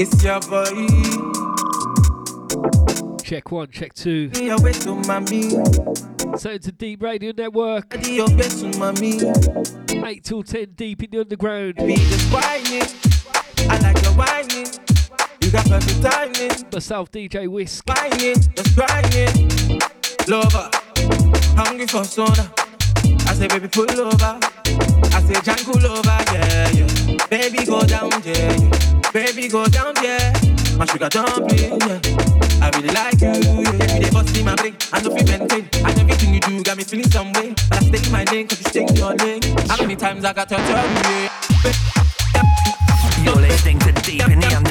kiss your body. Check one, check two. So it's a deep radio network. Eight till ten deep in the underground. Be just whining. I like your whining. You got perfect timing. Myself, DJ Wisk. Whining, just grinding. Lover, hungry for soda. I say, baby, pull over. I say, jangle over, yeah, yeah. Baby, go down, yeah, yeah. Baby, go down there. My sugar dumpling, yeah. I really like you, yeah. Every day busting my brain, I know you maintain. And everything you do got me feeling some way. But I stay my name, cause you stay your name. How many times I got to tell you. You're listening to Deep in the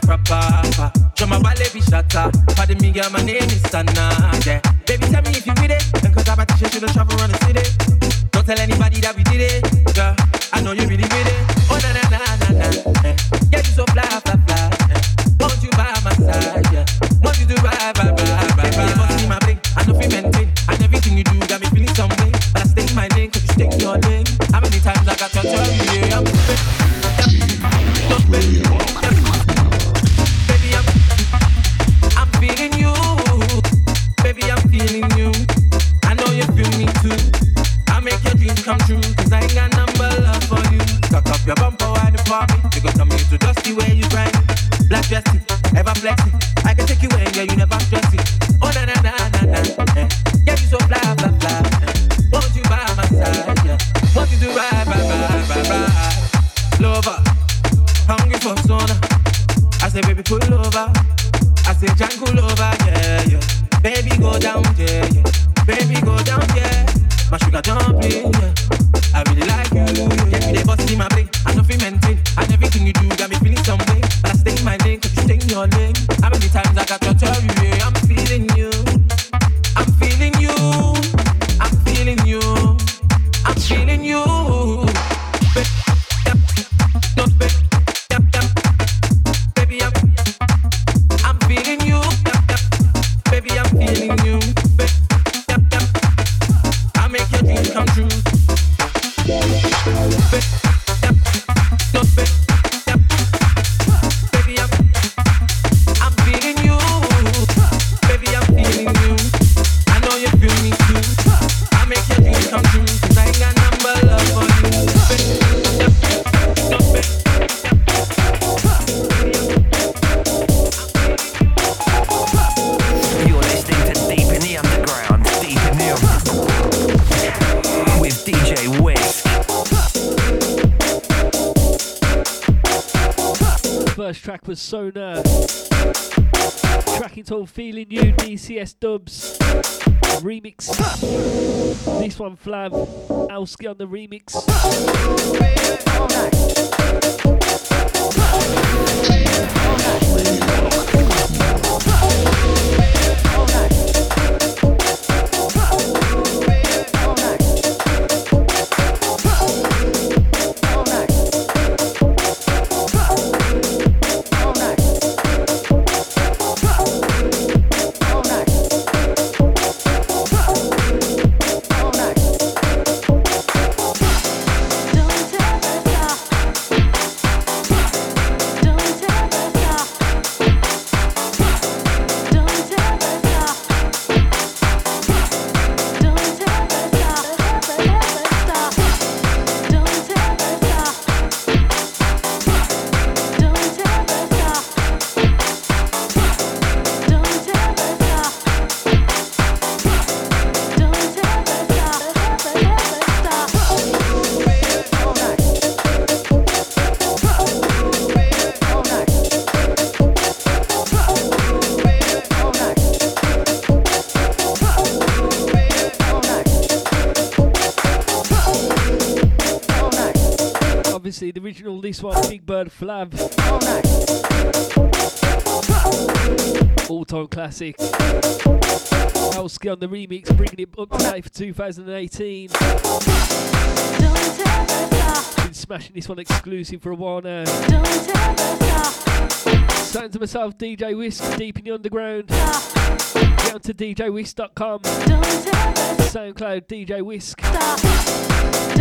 proper. My. Pardon me, girl, my name is Yeah. Baby, tell me if you cause I'm travel around the city. Don't tell anybody that we did it. Girl, I know you really with it. was so. Tracking told Feeling You, DCS Dubs. Remix. this one, Flav. Alski on the remix. Flav. All time classic. Alski on the remix, bringing it up tonight for 2018. Been smashing this one exclusive for a while now. Saying to myself, DJ Wisk, deep in the underground. Down to DJWisk.com. SoundCloud, DJ Wisk. Stop.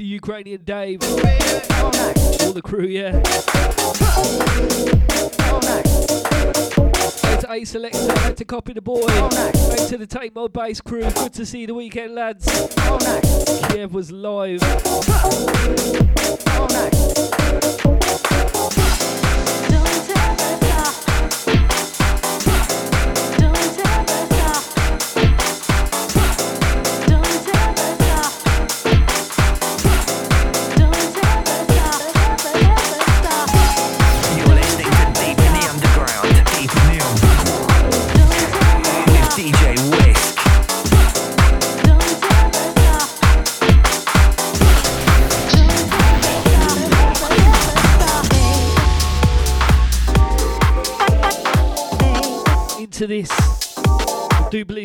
to Ukrainian Dave. All the crew, yeah. Out to A Selector, out to Copy the Boy, out to the Take Mode Bass crew. Good to see the weekend, lads. Kiev was live.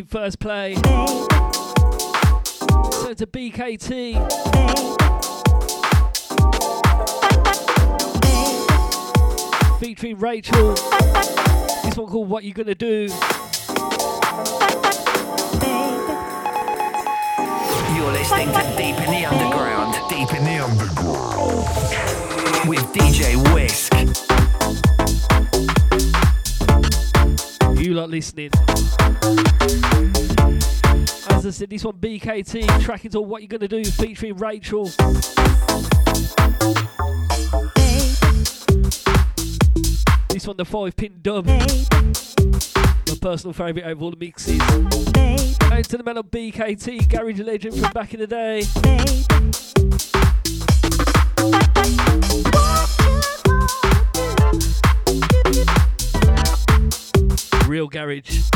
First play. So to BKT. Featuring Rachel. This one called What You Gonna Do. You're listening to Deep in the Underground, Deep in the Underground. With DJ Wisk. Lot listening. As I said, this one BKT track into What you're Gonna Do featuring Rachel. This one the five pin dub. My personal favourite over all the mixes. Out to the man of BKT, garage legend from back in the day. Real garage.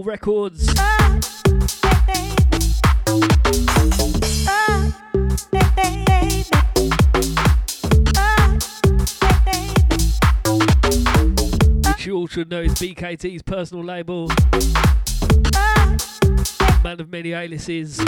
Baseball Records. Ah, Which you all should know is BKT's personal label. Ah, Man of many aliases.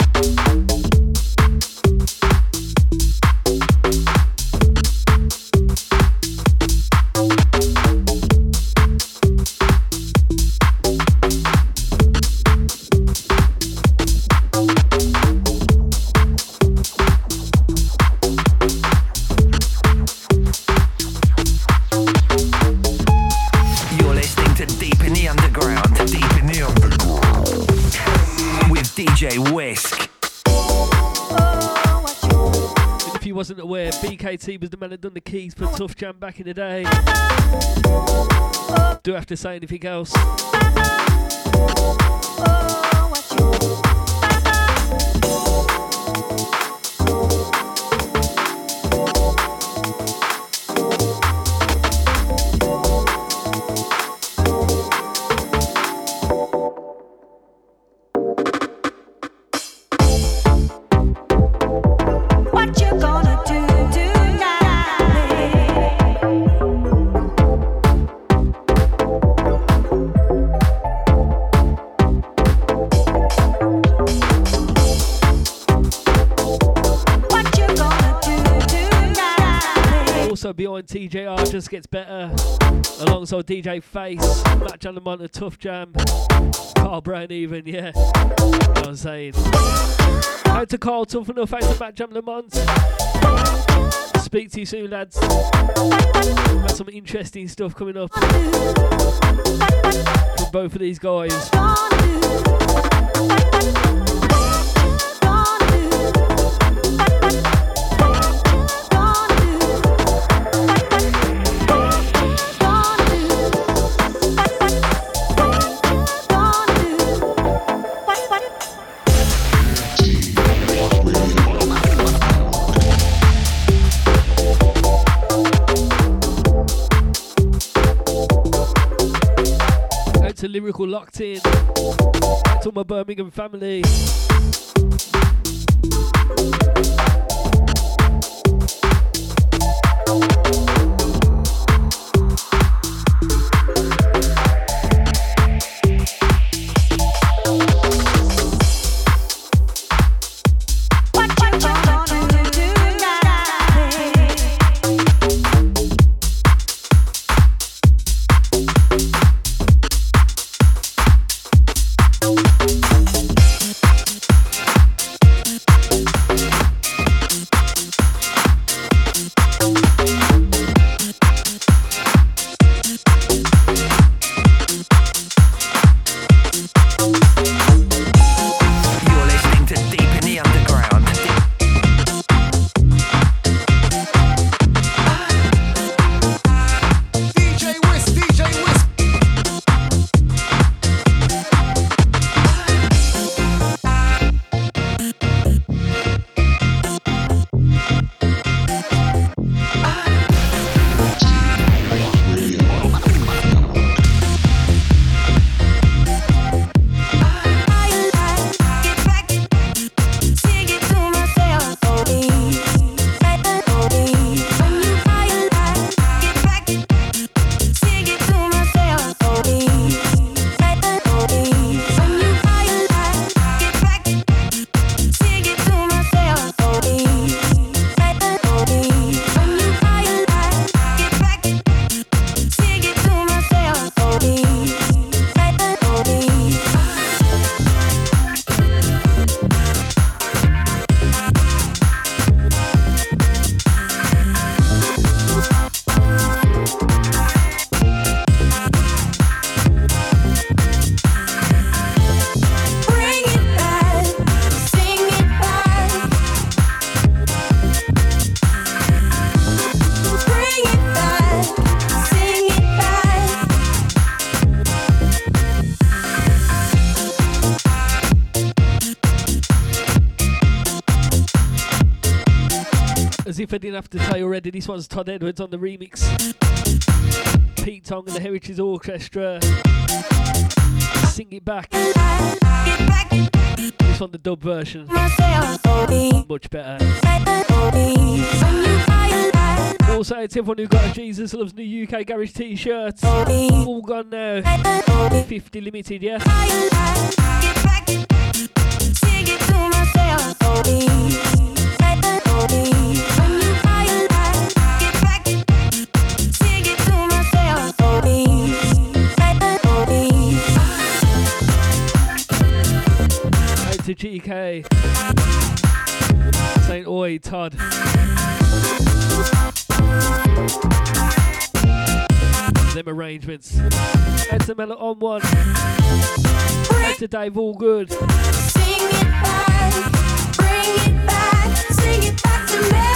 BKT was the man that done the keys for Tuff Jam back in the day. Do I have to say anything else? TJR just gets better. Alongside DJ Face, Matt Jam Lamont, a Tuff Jam. Karl Brown even, yeah. You know what I'm saying? Out to Karl Tuff Enuff, out to Matt Jam Lamont. Speak to you soon, lads. Got some interesting stuff coming up from both of these guys. Locked In. To my Birmingham family. Didn't have to say already, this one's Todd Edwards on the remix. Pete Tong and the Heritage Orchestra. Sing it back. This one, the dub version. Much better. Also, it's everyone who got a Jesus Loves New UK Garage t shirt. All gone now. 50 limited, yeah? To GK saying, Oi, Todd. Them arrangements. Head to Mellow on one. Head to Dave, all good. Sing it back, bring it back, sing it back to me.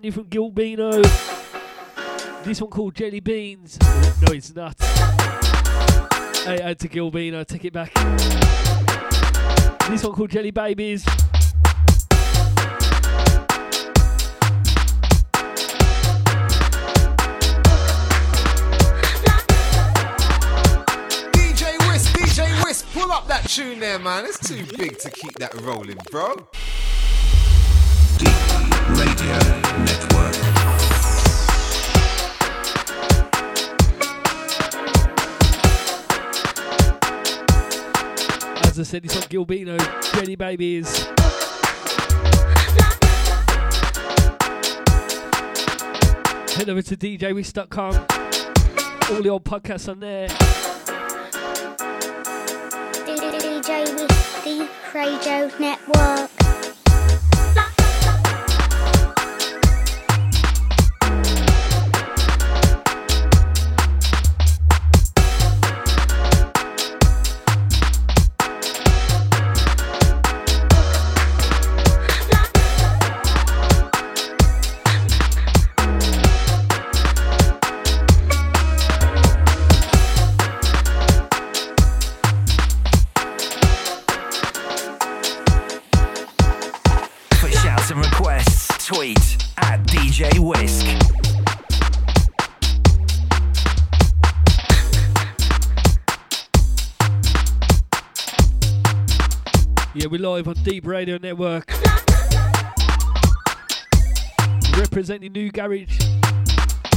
Brand new from Gilbino. This one called Jelly Beans. No, it's not. Hey, add to Gilbino, take it back. This one called Jelly Babies. DJ Wisk, DJ Wisk, pull up that tune there, man. It's too big to keep that rolling, bro. Radio Network. As I said, it's on Gilbino, Jelly Babies. Head over to djwisk.com. All the old podcasts on there. DJ Wisk, the Radio Network. Live on Deep Radio Network. Representing New Garage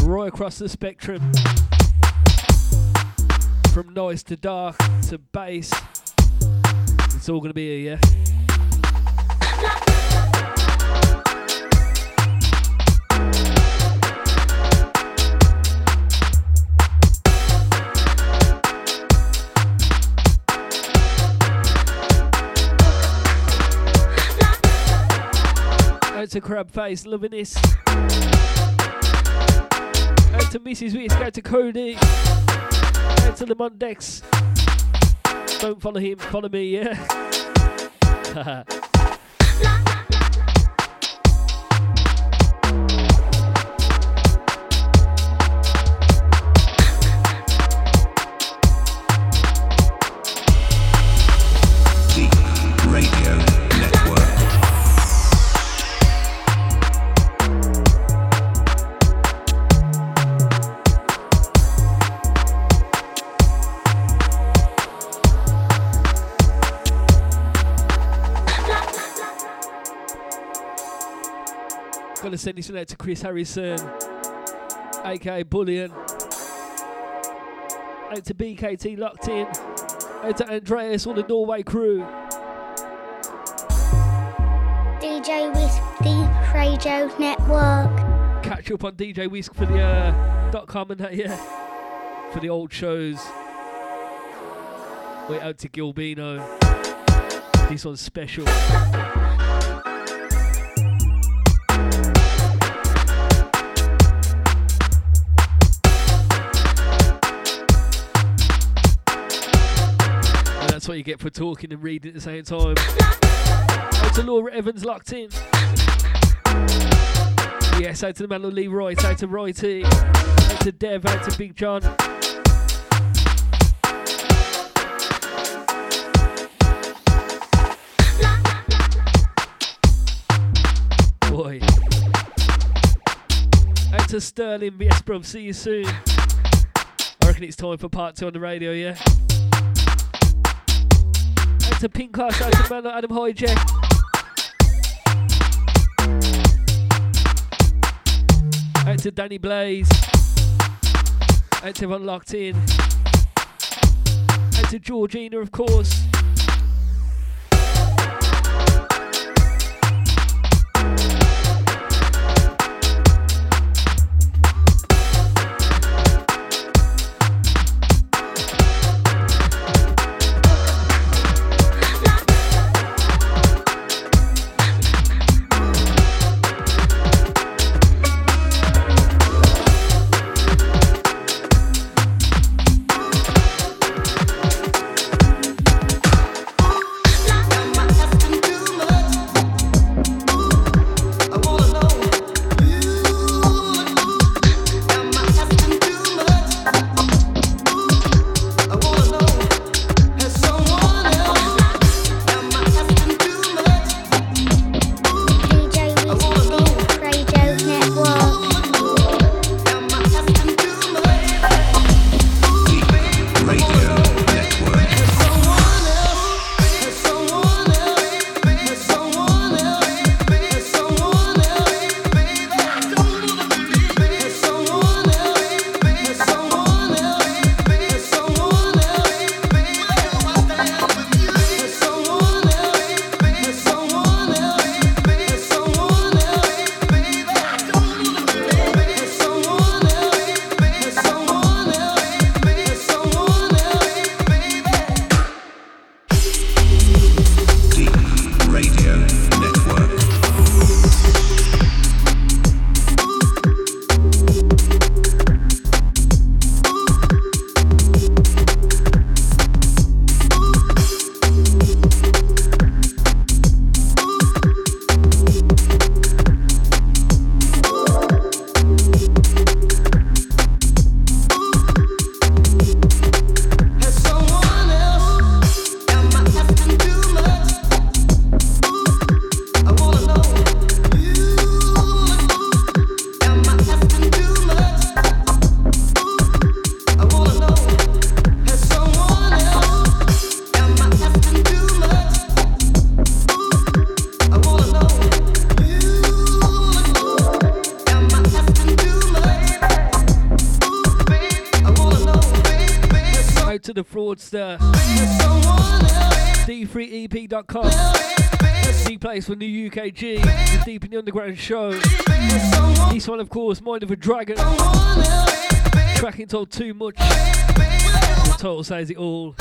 right across the spectrum. From noise to dark to bass. It's all going to be here, yeah? To Crab Face, loving this. Out to Mrs. Wisk, go to Cody. Out to the Mondex. Don't follow him, follow me, yeah? Gonna send this one out to Chris Harrison, aka Bullion. Out to BKT locked in. Out to Andreas, all the Norway crew. DJ Wisk, the Radio Network. Catch up on DJ Wisk for the uh, dot com and that, yeah. For the old shows. Wait out to Gilbino. This one's special. That's what you get for talking and reading at the same time. Out to Laura Evans locked in. Yes, out to the man Lee Roy, out to Righty, out to Dev, out to Big John. Boy. Out to Sterling, yes, bro, see you soon. I reckon it's time for part two on the radio, yeah? To Pink Class, out to like Adam Hijack. Out to Danny Blaze. Out to everyone locked in. Out to Georgina, of course. D3EP.com. The place for new UKG, the Deep in the Underground show. This one, of course, Mind of a Dragon. Tracking told too much. The title says it all.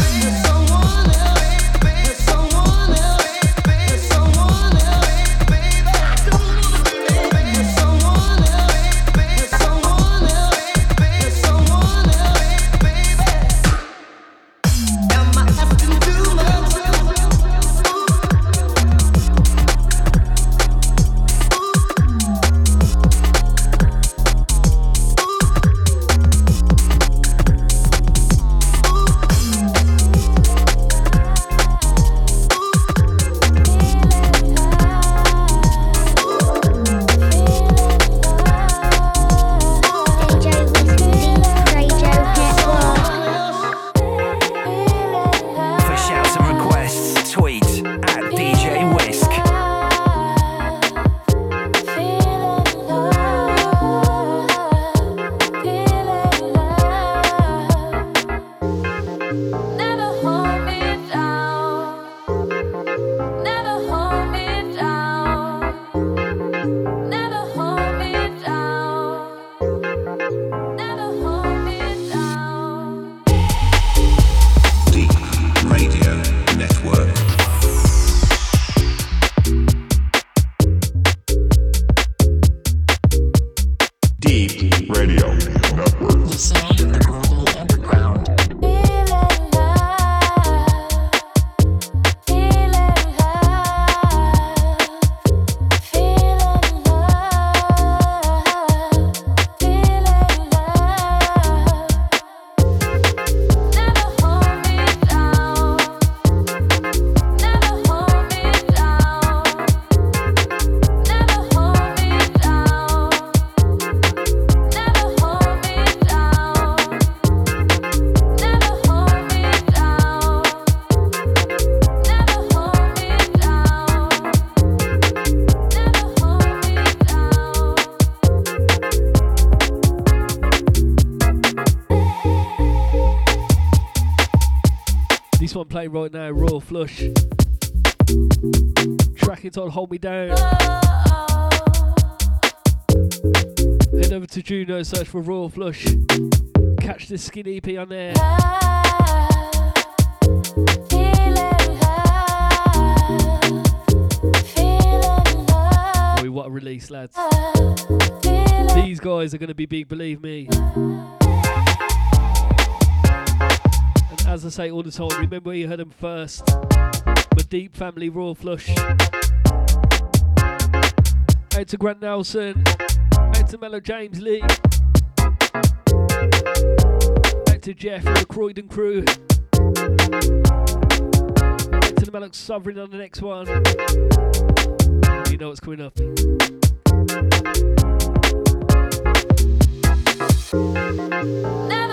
Playing right now, Royal Flush. Track it on Hold Me Down. Head over to Juno, search for Royal Flush. Catch this skin EP on there. Boy, what a release, lads. These guys are going to be big, believe me. As I say all the time, remember where you heard them first. The deep family Royal Flush. Out to Grant Nelson. Out to Mellow James Lee. Out to Jeff and the Croydon crew. Out to the Mellow Sovereign on the next one. You know what's coming up. Never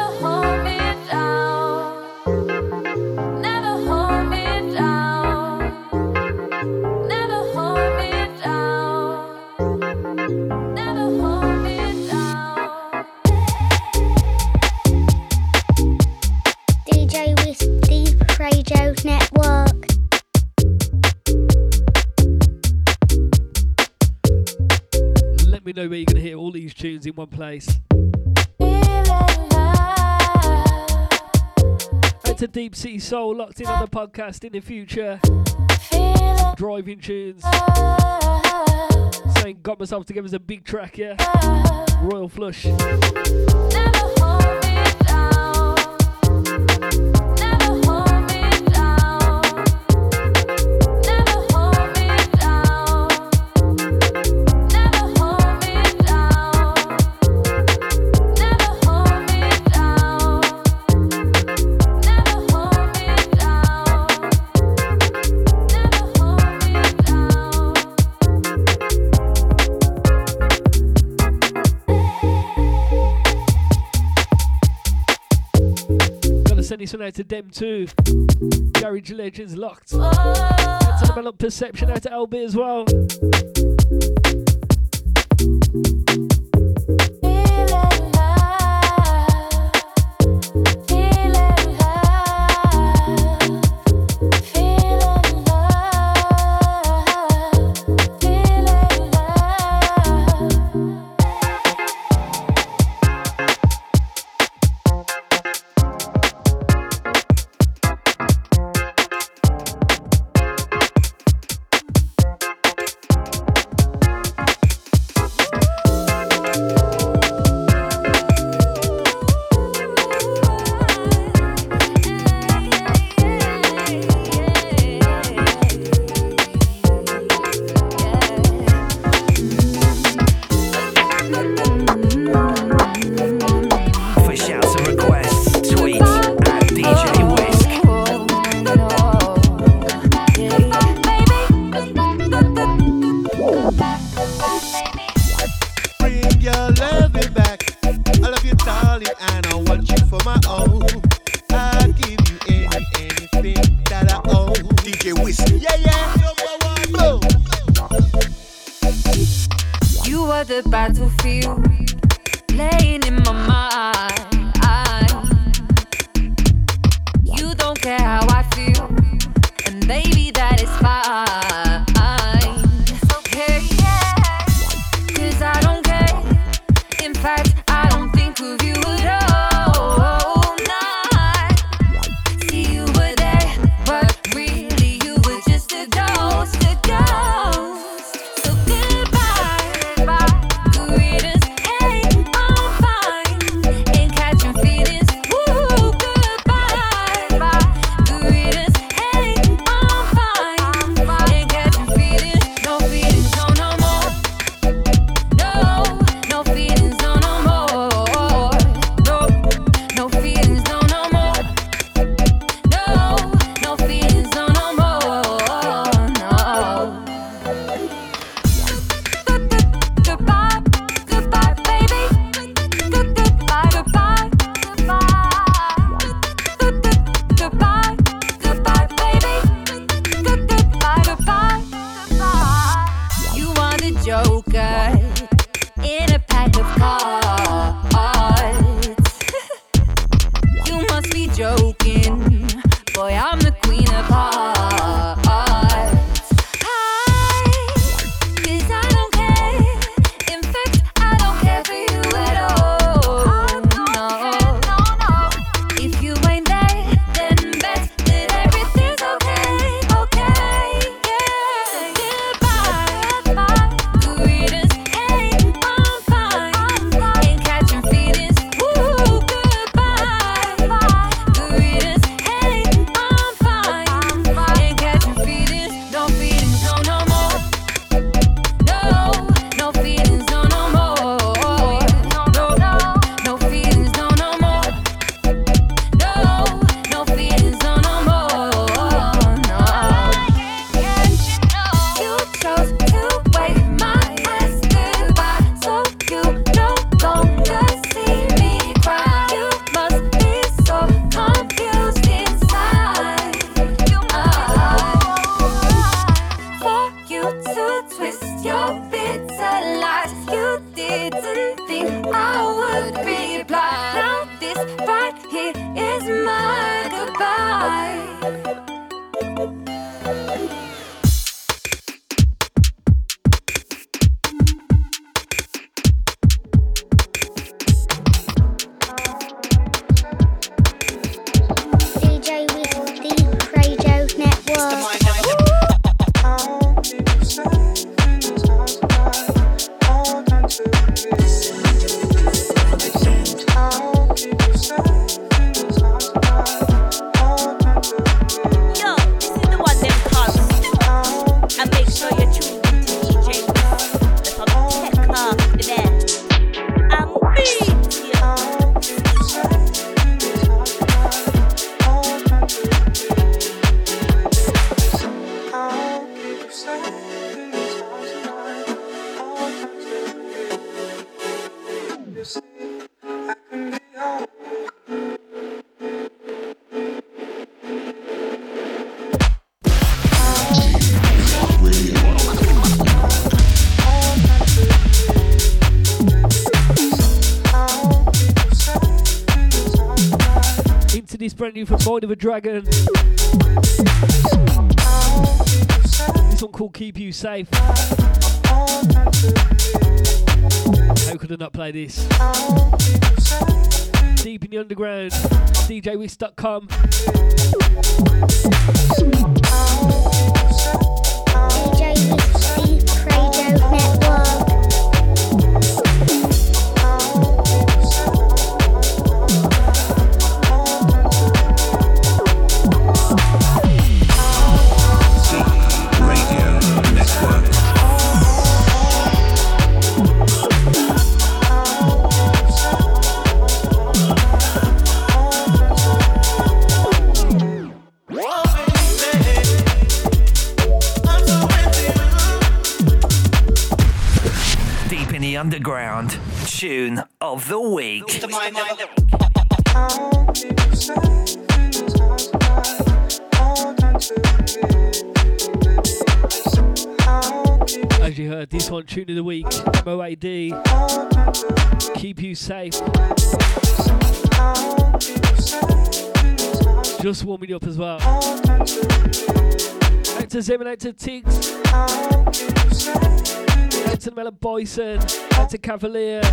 me know where you're going to hear all these tunes in one place. Out to Deep Sea Soul, locked in on the podcast in the future. Driving tunes. Saying, got myself together as a big track, yeah. Royal Flush. Send this one out to them too. Garage Legends locked. Oh. To Develop Perception, out to LB as well. Mind of a Dragon. This one called Keep You Safe. How could I not play this? Deep in the underground, DJWisk.com. As you heard, this one tune of the week, MOAD. Keep you safe. Just warming you up as well. Out to Zim and out to Tiggs. Out to Mela Boyson. Out to Cavalier.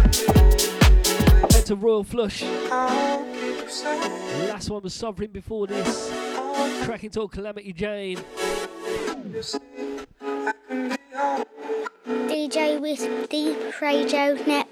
Out to Royal Flush. Last one was Sovereign before this. Cracking Talk Calamity Jane. DJ with Deep Radio Network.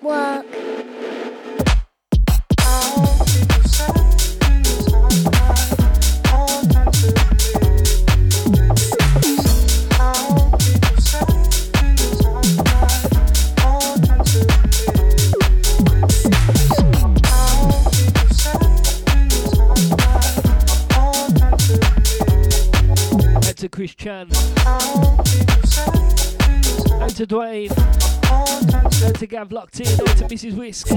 Chan. And to Dwayne. And to Gav Locked In. And to Mrs. Wisk.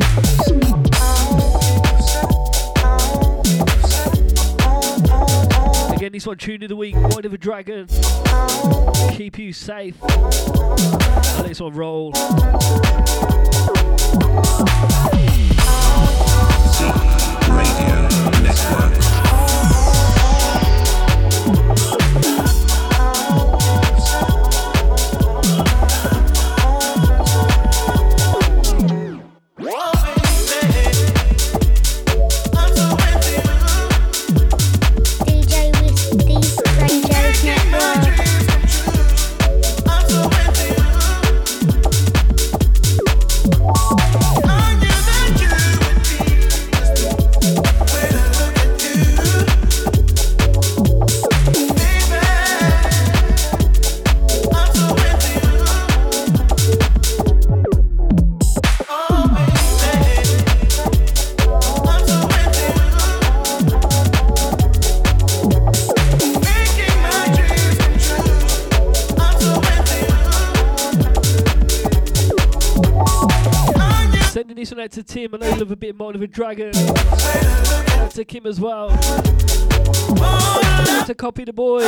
Again, this one tune of the week. Mind of a Dragon. Keep you safe. And this one roll. Radio Network. Of a Dragon. Out to Kim as well. Out to Copy the. Boy.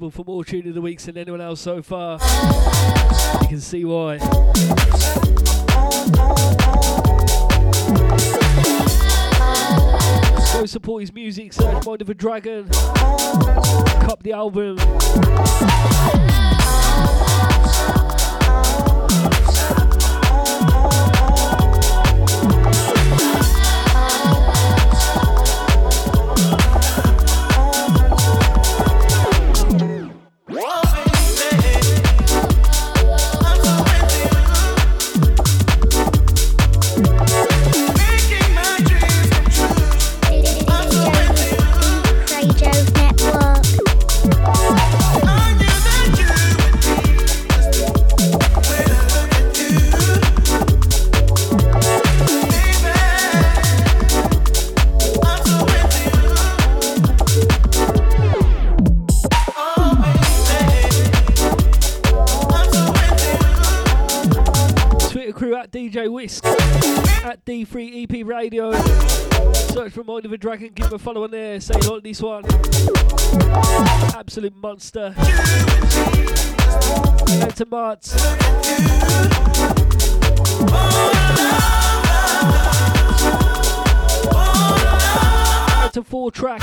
Responsible for more tune of the weeks than anyone else so far. You can see why. Go support his music, search Mind of a Dragon. Cop the album. DJ Wisk, at D3EP Radio. Search for Mind of a Dragon, give him a follow on there. Say like this one. Absolute monster. To Marts. To four track.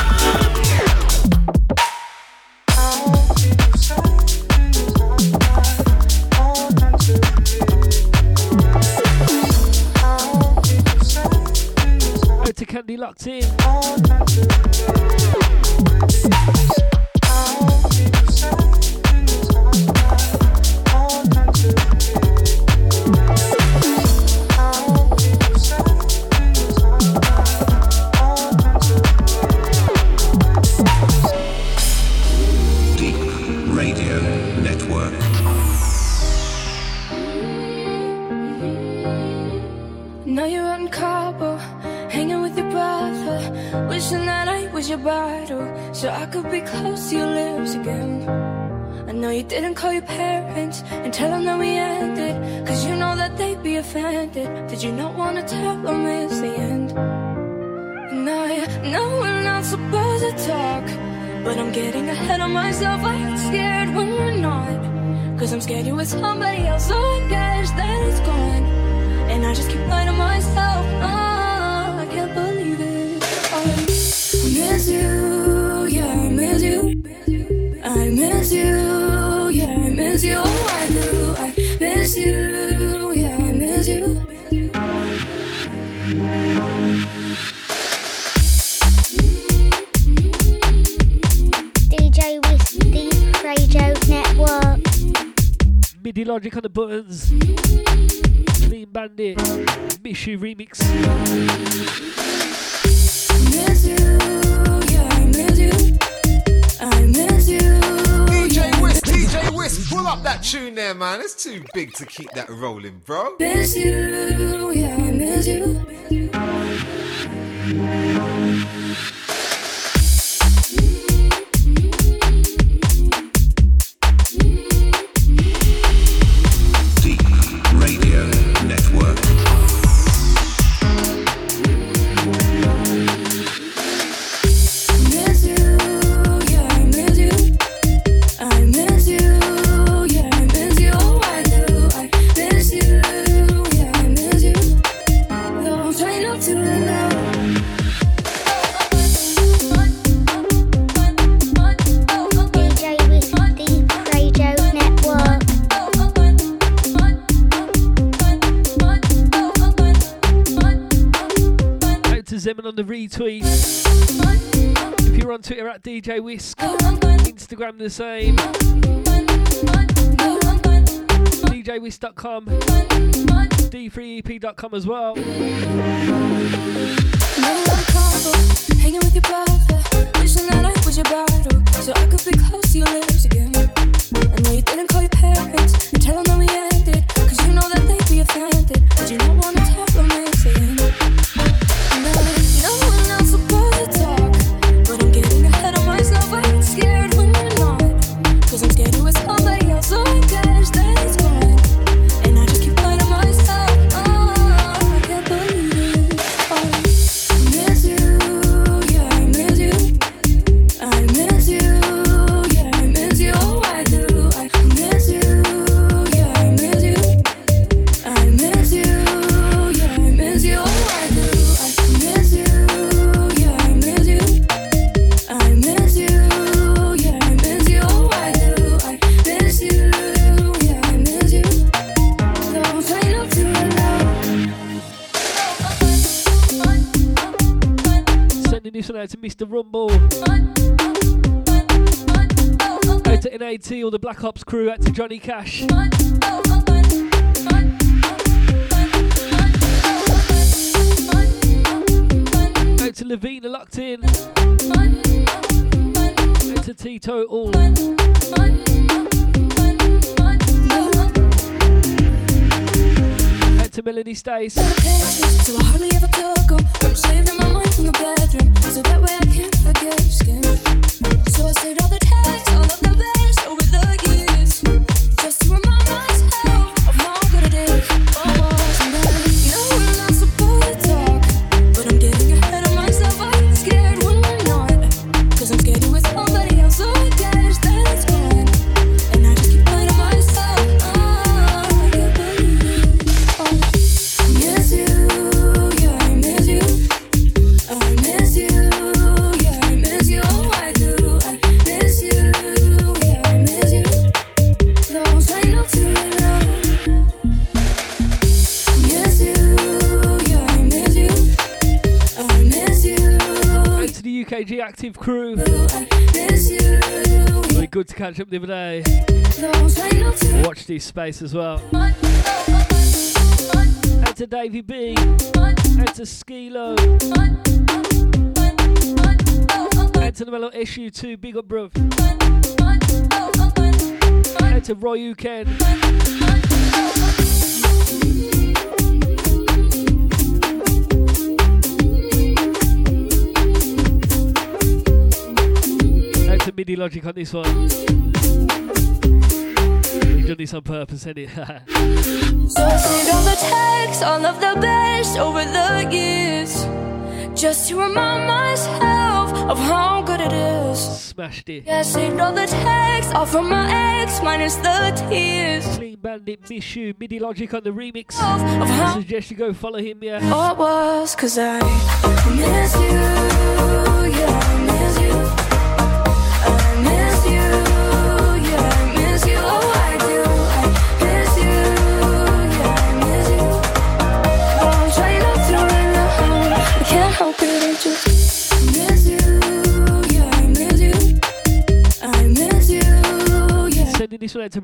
To Candy Locked In. Your bridal, so I could be close to your lips again. I know you didn't call your parents and tell them that we ended, cause you know that they'd be offended. Did you not wanna tell them it's the end? And I know we're not supposed to talk, but I'm getting ahead of myself. I get scared when we're not, cause I'm scared you're with somebody else, so I guess that it's gone. And I just keep lying to myself. Oh, I miss you, yeah, I miss you. Oh, I do. I miss you, yeah, I miss you. DJ with the Radio Network. MIDI logic on the buttons. Clean Bandit. Miss you remix. Miss you, yeah, I miss you. I miss you. Wisk, pull up that tune there, man. It's too big to keep that rolling, bro. Miss you, yeah, I miss you. On the retweet. If you're on Twitter at DJ Wisk, Instagram the same. DJWisk.com, D3EP.com as well. So I could be close to your lips again. I know you didn't call your parents and tell them that we ended, cause you know that crew, out to Johnny Cash. Out to Lavina locked in. Out to T Total. Out to Melanie Stace. So I hardly ever. I'm saved in my mind from the bedroom, so that way I can't forget skin. Catch up the other day. Watch this space as well. Out to Davy B. Out to Skilo. Out to the Mellow Issue 2. Big up, bruv. Out to Roy to MIDI Logic on this one. On purpose, ain't So I saved all the texts, all of the best over the years, just to remind myself of how good it is. Smashed it. Yeah, I saved all the texts, all from my ex, minus the tears. Clean Bandit, MIDI Logic on the remix. Of how I suggest you go follow him, yeah. all was, cause I miss you, this one out to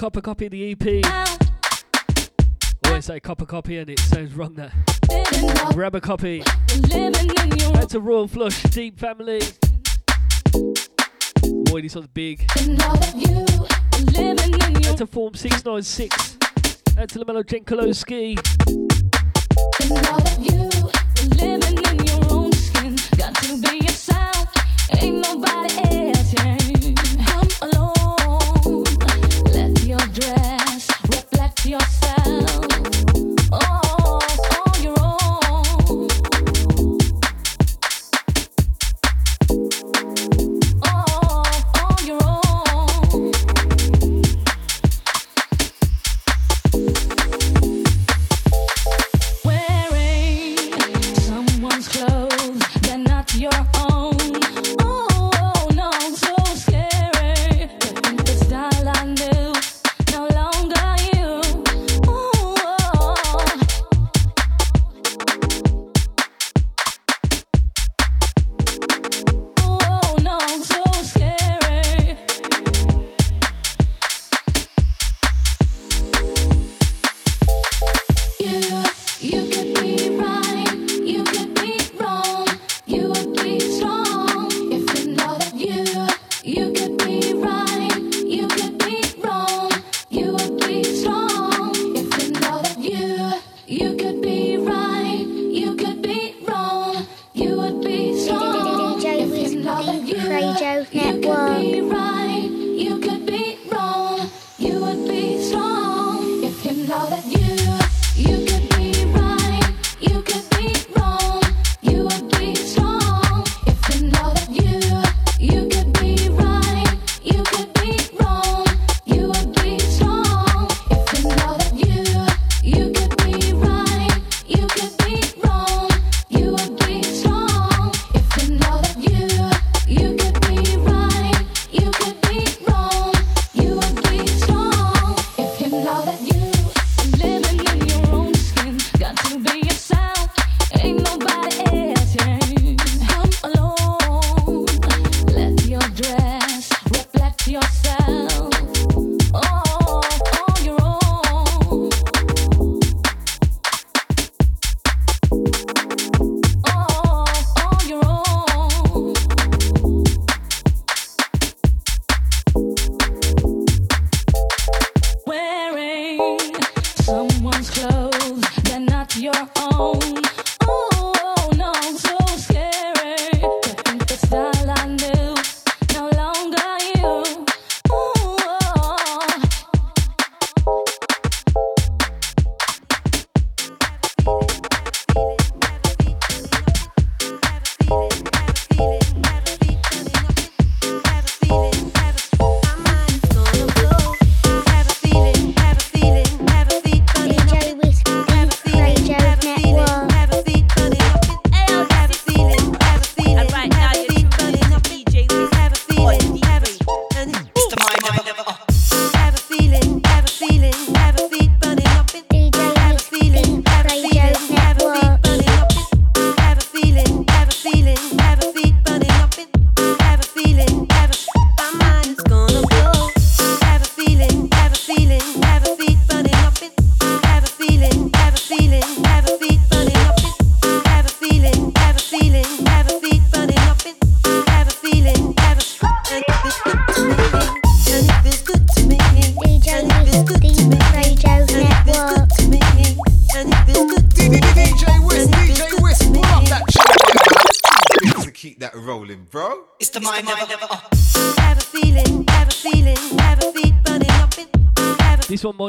Copper Copy the EP. I always say Copper Copy and it sounds wrong there. Grab a copy. That's a Royal Flush, Deep Family. Boy, this one's big. That's a Form 696. That's a Lamello Jenkolowski. Got to be yourself. Ain't nobody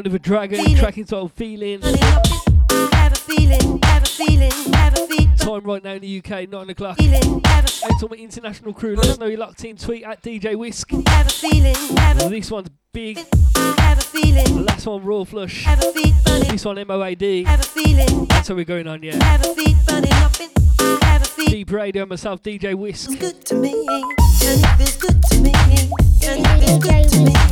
Mountain of a Dragon, feeling. track entitled Feeling. Feeling. Time right now in the UK, 9 o'clock. Feeling, ever and to my international crew, let us know you're team. Tweet at DJ Wisk. Ever feeling, ever this one's big. Ever feeling. Last one, Raw Flush. Ever feel. This one, MOAD. Ever feeling. That's how we're going on, yeah. Ever feel funny. Ever feel. Deep radio, myself, DJ Wisk. Good to me. Good to me. Good to me.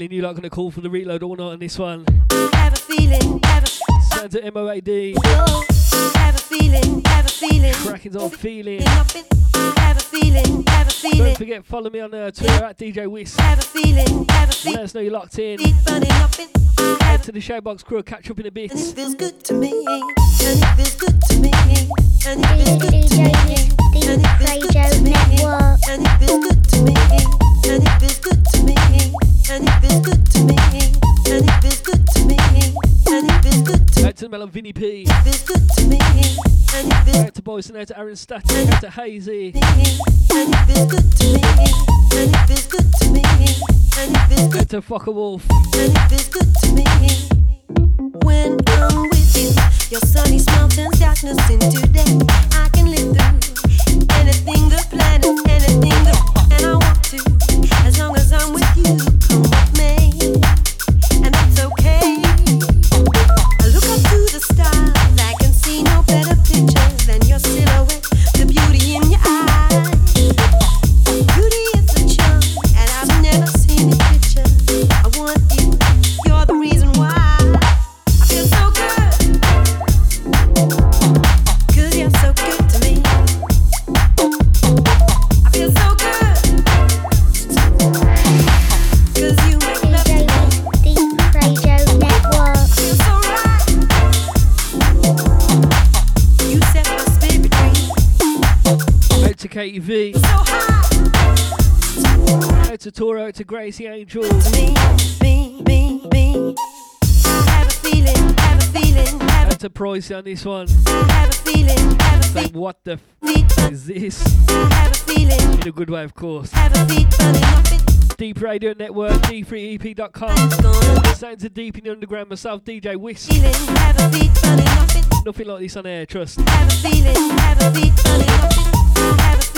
Feeling, I have a feeling you're not going to call for the reload all night on this one. a feeling, a Sounds at MOAD. a feeling, have a feeling, Cracking's on feeling. up it. Have a feeling, have a feeling, Don't forget, follow me on uh, Twitter at DJ Wisk. have a feeling, a feet, Let us know you're locked in. feet burning up it. Head to the Showbox crew, catch up in a bit. And it feels good to me, and it feels good to me, and it feels good to me, Boyson, out to Aaron Static, out to Hazy. Out to Fuck a Wolf. When I'm with you, your sunny smile turns darkness into day. I can live through anything the planet, anything the and I want to, as long as I'm with you. To So. Out to Toro, out to Gracie Angel. me, me, me, me. Have a feeling, have a feeling, have Out to Pricey on this one. have a feeling, have a feeling, what the f is this? have a feeling, In a good way, of course. have a burning. Deep Radio Network, d3ep.com. Sounds of Deep in the Underground, myself, DJ Wisk. feeling, have a up. Nothing like this on air, trust. Have a feeling, have a up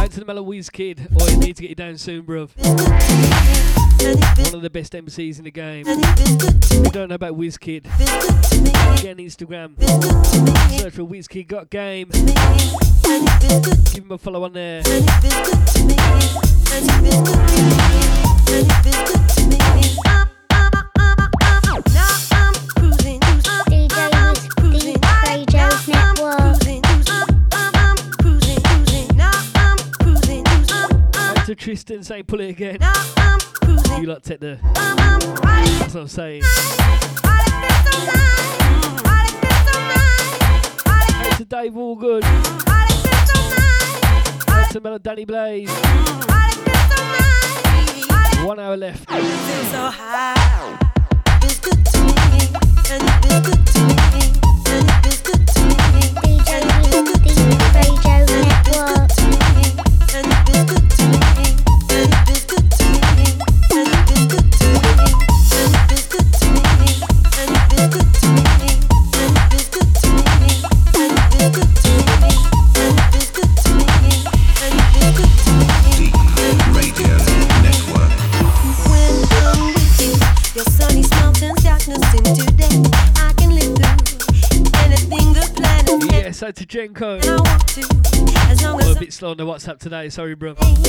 Out to the Malawi's Kid. Oh, you need to get you down soon, bruv. One of the best MCs in the game. If you don't know about Whiz Kid, get on Instagram. Search for Whiz Kid Got Game. Give him a follow on there. To Tristan saying pull it again. now I'm cruising, You lot take the. I'm, I'm riding. That's what I'm saying. Out to Dave Allgood. Out to Mellow Danny Blaze. One hour left. Out to Jenko. To, I'm a bit slow on the WhatsApp today, sorry, bro. okay. I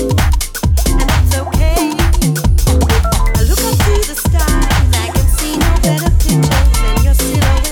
look up to the stars, I can see no better picture than your silhouette,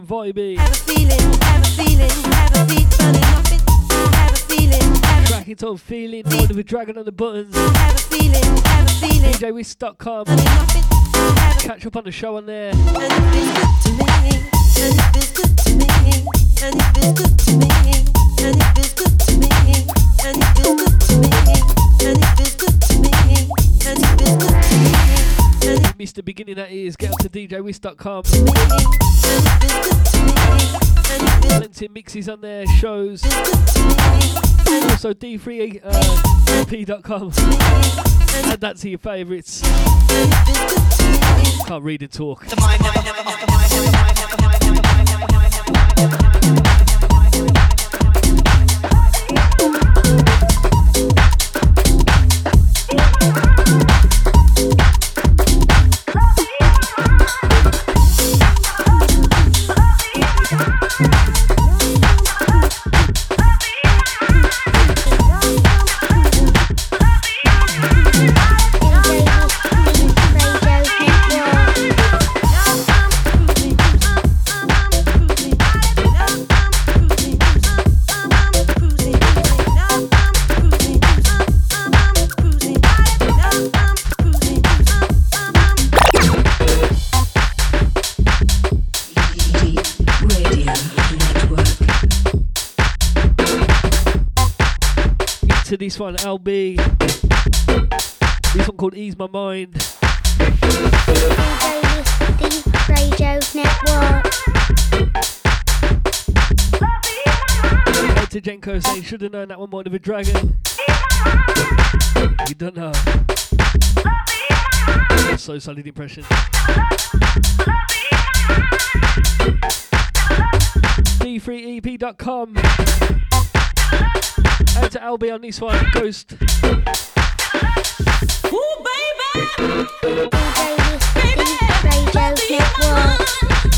Jenko, so this one vibey. have a feeling, have a feeling, have a beat it. I have a feeling, have a Track it all feeling, one with dragon on the buttons. have a feeling, have a feeling, DJWisk.com. running off it. I have a Catch up on the show on there. And it feels good to me. And it feels good to me. And it feels good to me. And it feels the beginning that is. Get up to. And Plenty mixes on there, shows. Also D3 uh. Add that to your favourites. Can't read and talk. This one, LB. This one called Ease My Mind. Radio Network. To Jenko saying, should have known that one might have a dragon. You don't know. So solid impression. D3EP.com. Out to LB on this one, Ghost. DJ Radio Network.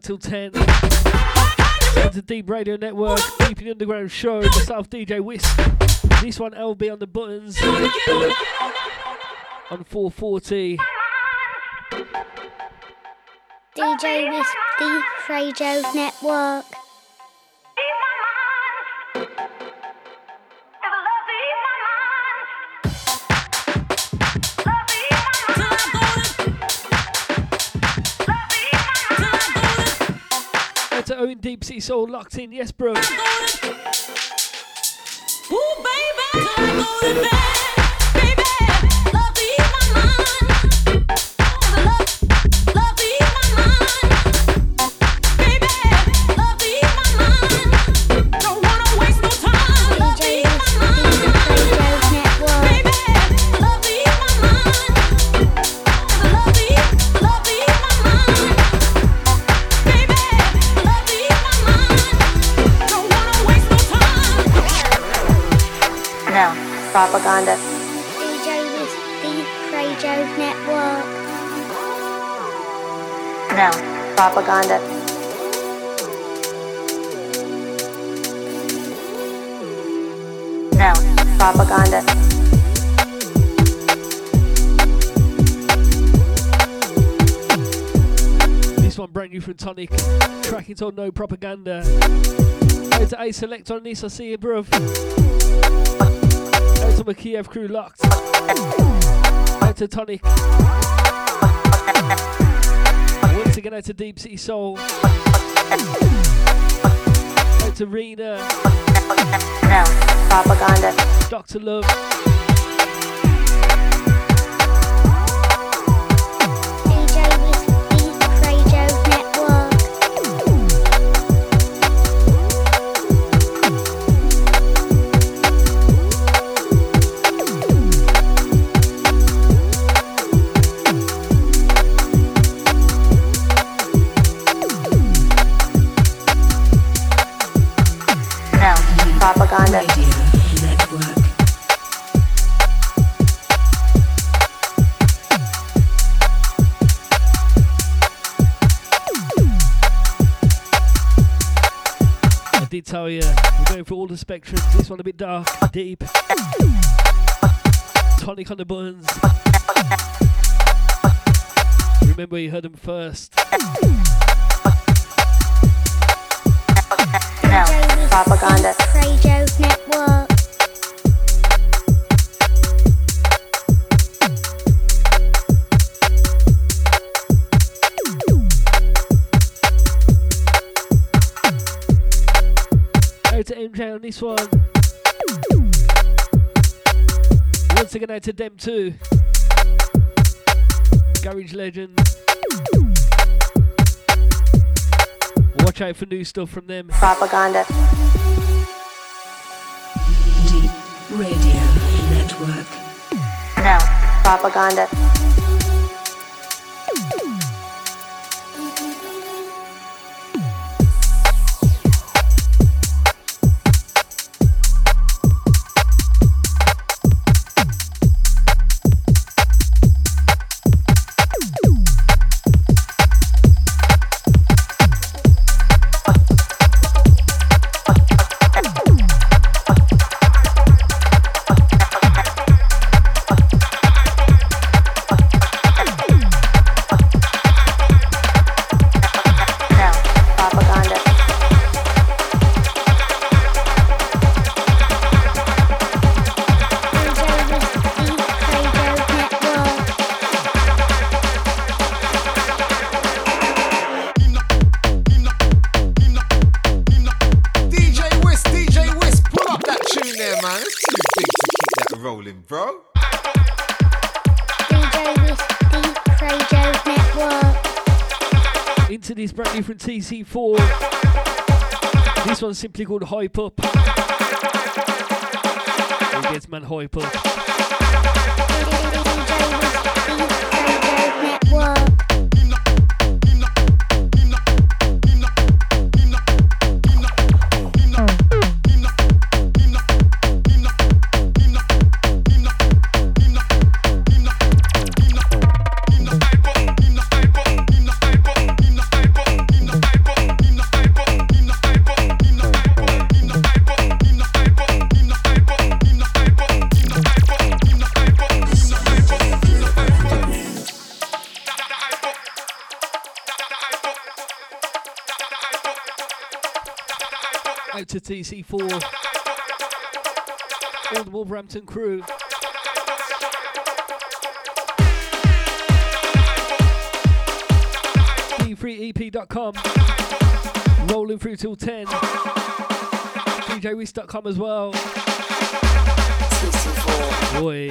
Me. Till 10. It's the Deep Radio Network, Deep in the Underground Show, myself DJ Wisk. This one LB on the buttons. On 440. DJ Wisk, the Radio Network. Deep Sea Soul locked in, yes, bro. Ooh, baby, new from Tonic. Tracking to No Propaganda. Out to A Select on this, I see you, bruv. Out to my Kiev crew locked. Out to Tonic. Once again, out to Deep City Soul. Out to Rena. Now, propaganda. Dr. Love. For all the spectrums. This one a bit dark, deep. Tonic on the buttons. Remember, you heard them first. Now, propaganda. the Radio Network. To MJ on this one. Once again, out to them too. Garage legend. Watch out for new stuff from them. Propaganda. Deep Radio Network. Now, propaganda. TC4. This one's simply called Hype Up. Gets man hype up. TC4. All the Wolverhampton crew. D3EP.com. Rolling through till 10. DJWisk.com as well. Boy.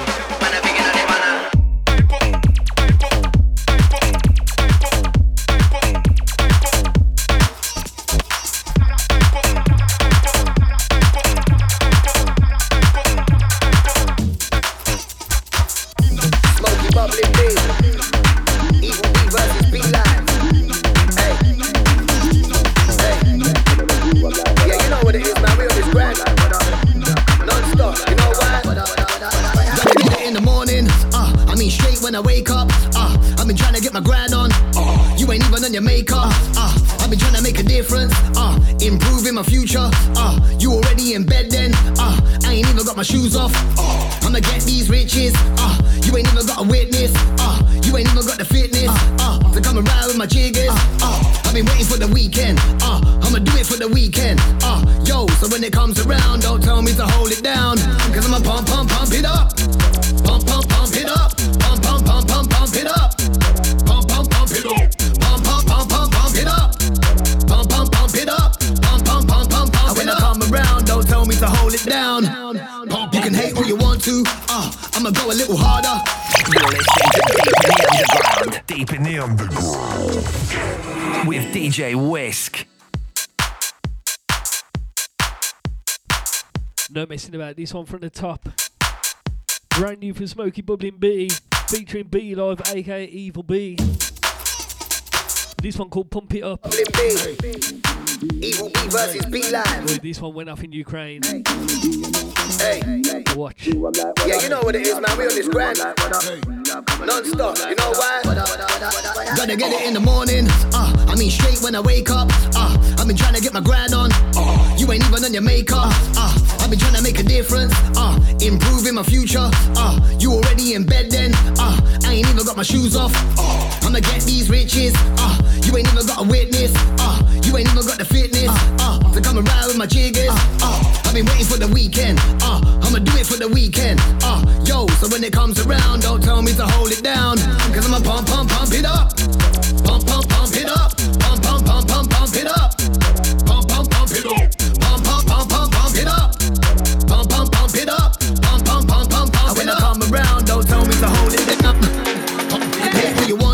About. This one from the top. Brand new from Smokey Bubblin B, featuring B Live, aka Evil B. This one called Pump It Up. Evil B versus B Live. Boy, this one went off in Ukraine. Hey. Watch. Yeah, you know what it is, man. We on this grind. Non-stop. You know why? Gotta get it in the morning. Uh, I mean straight when I wake up. Uh, I've been trying to get my grind on. Uh, you ain't even on your makeup. Uh, I've been trying to make a difference. Uh, improving my future. Uh, you already in bed then. Uh, I ain't even got my shoes off. Uh, I'ma get these riches. Uh, you ain't even got a witness. Uh, you ain't even got the fitness. Uh, to come around with my jiggers. Uh, I've been waiting for the weekend. Uh, I'ma do it for the weekend. Uh, yo, so when it comes around, don't tell me to hold it down. Cause I'ma pump, pump, pump it up. Pump, pump, pump it up. Pump, pump, pump, pump, pump it up.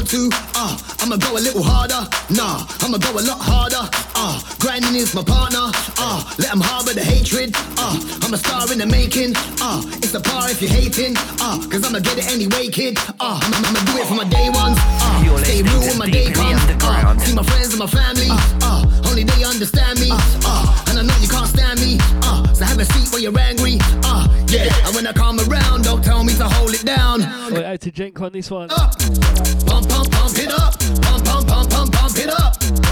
To, uh, I'ma go a little harder. Nah, I'ma go a lot harder. Uh, grinding is my partner. Uh, let them harbor the hatred. Uh, I'm a star in the making. Uh, it's a bar if you're hating. Uh, cause I'ma get it anyway, kid. Uh, I'ma, I'ma do it for my day ones. Uh, stay real when my day the comes. Uh, see my friends and my family. Uh, only they understand me. Uh, and I know you can't stand me. Uh, so have a seat when you're angry. Uh, yeah, and when I come around, don't tell me to hold it down. Wait, out to Jenk on this one. Pump, pump, pump it up. Pump, pump, pump, pump, pump it up.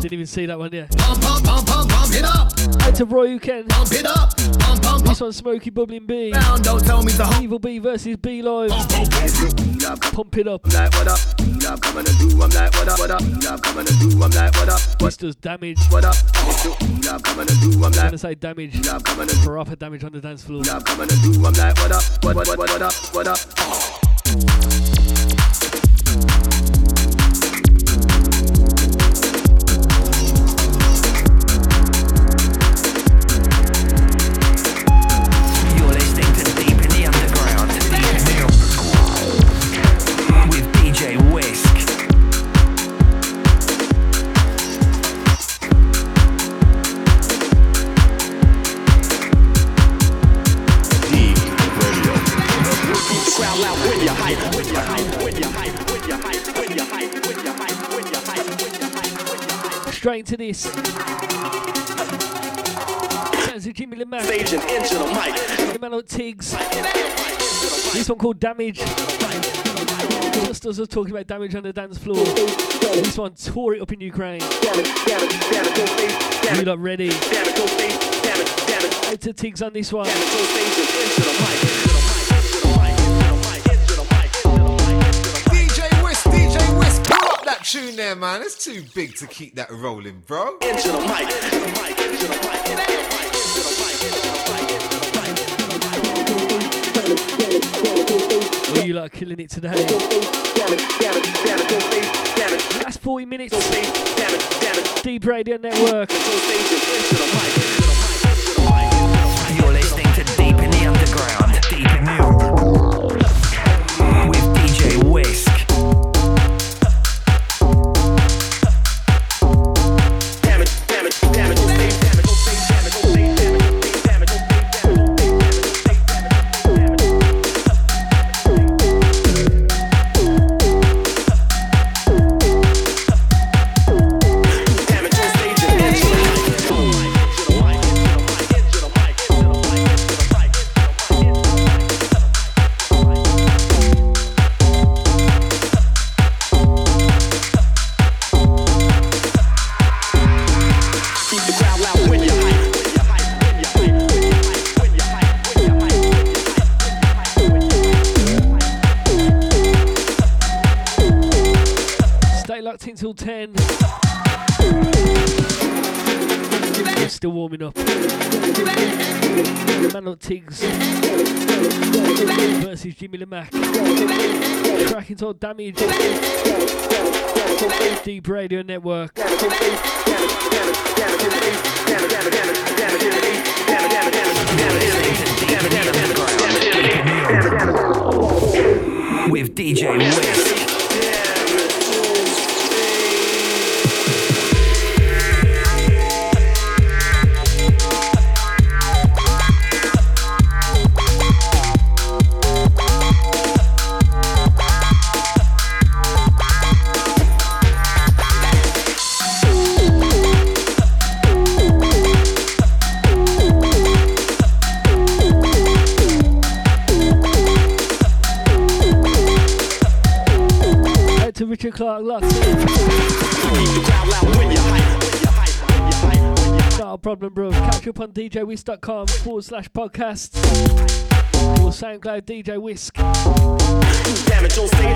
Didn't even see that one, yeah. pump, pump, pump, pump, pump it up. Out to Roy Ken. Pump it up. Pump, pump, This pump. one Smokey Bubblin B. Down, don't tell me to hold. Evil B versus B Live. Pump it up. Like what up? I'm coming to do. I'm like what up? What up? I'm coming to do. I'm like what up? This does damage. What up? I'm coming to do. I'm I'm like gonna say damage. I'm coming to Proper damage on the dance floor. I'm coming to do. I'm like what up? What what what what up? What up? You're The man on Tiggs. This one called Damage. Just as I was talking about damage on the dance floor. This one tore it up in Ukraine. You lot ready? Out to Tiggs on this one. DJ Wisk, DJ Wisk, pull up that tune there, man. It's too big to keep that rolling, bro. Well, you like killing it today. That's 40 minutes. Deep Radio Network. To damage. Deep Radio Network. With DJ Wisk. Trip on DJWisk.com forward slash podcast. Or SoundCloud DJ Wisk. Get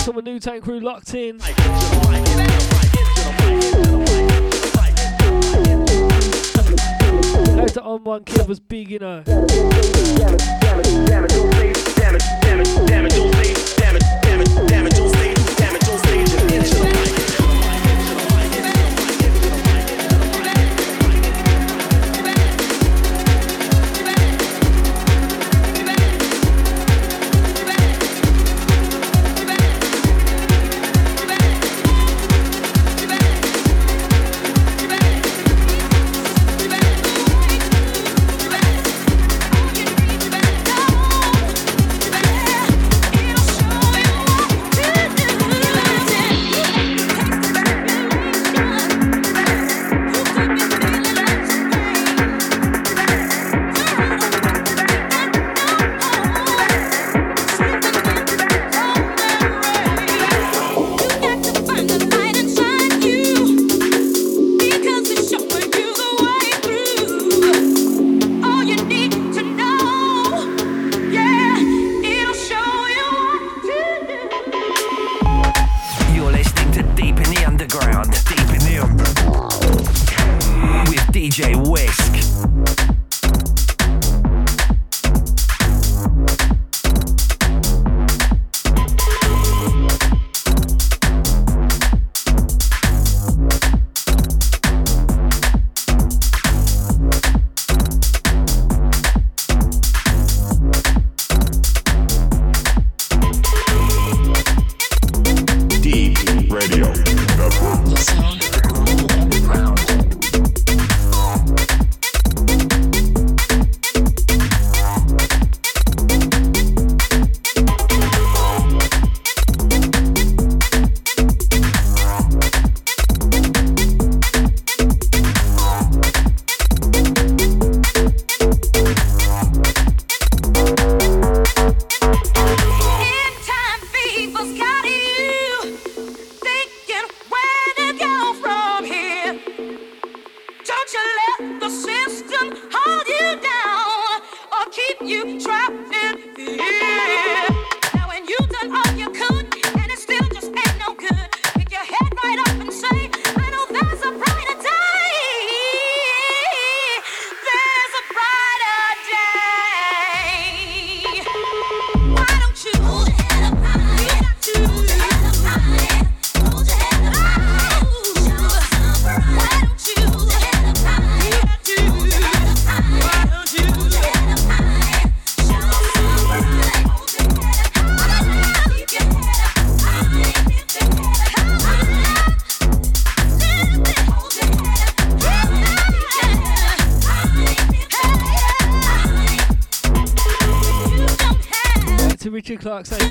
on the new tank crew locked in. Go to On One Kid was big, you know. Damage, damage, damage,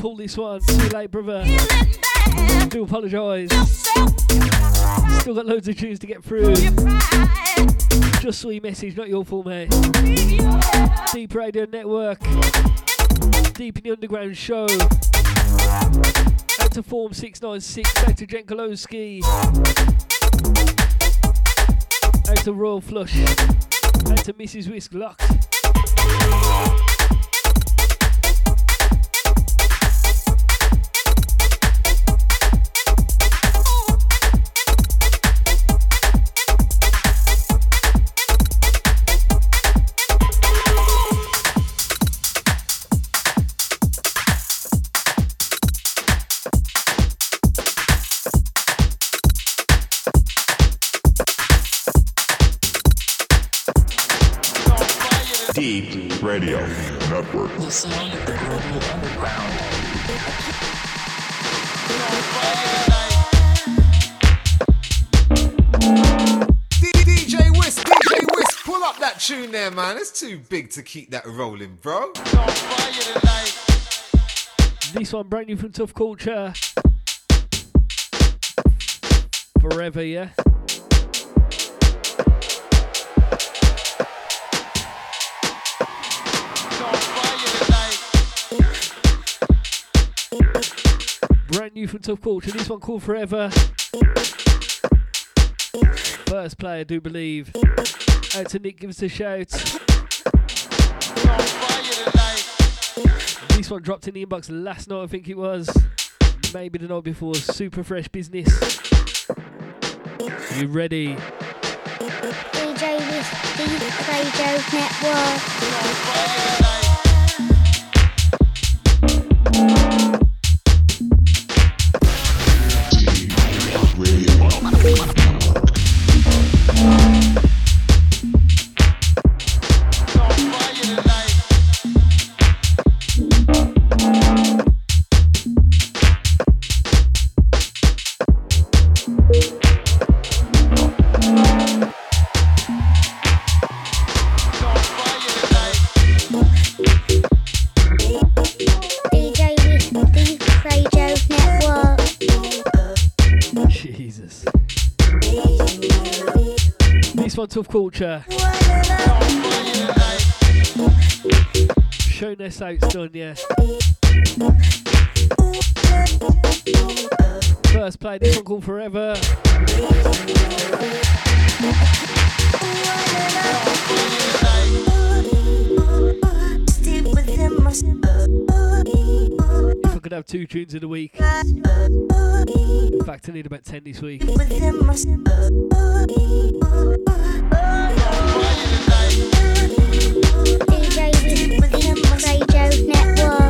Pull this one. Too late, brother. Do apologise. Still got loads of tunes to get through. Just saw your message, not your fault, mate. Deep Radio Network. Deep in the Underground Show. Out to Form 696. Out to Jen Kolowski. Out to Royal Flush. Out to Mrs. Wisk Locked. Radio Network. The sound of the global underground. DJ Wisk, DJ Wisk, pull up that tune there, man. It's too big to keep that rolling, bro. This one brand new from Tough Culture. Forever, yeah. Brand new from Tough Culture. This one called Forever. First play, I do believe. Out to Nick, give us a shout. This one dropped in the inbox last night, I think it was. Maybe the night before. Super fresh business. You ready? DJ with Network. Culture. Show this out's done, yeah. First play, this one called Forever. If I could have two tunes in a week. In fact, I need about 10 this week. Radio Network.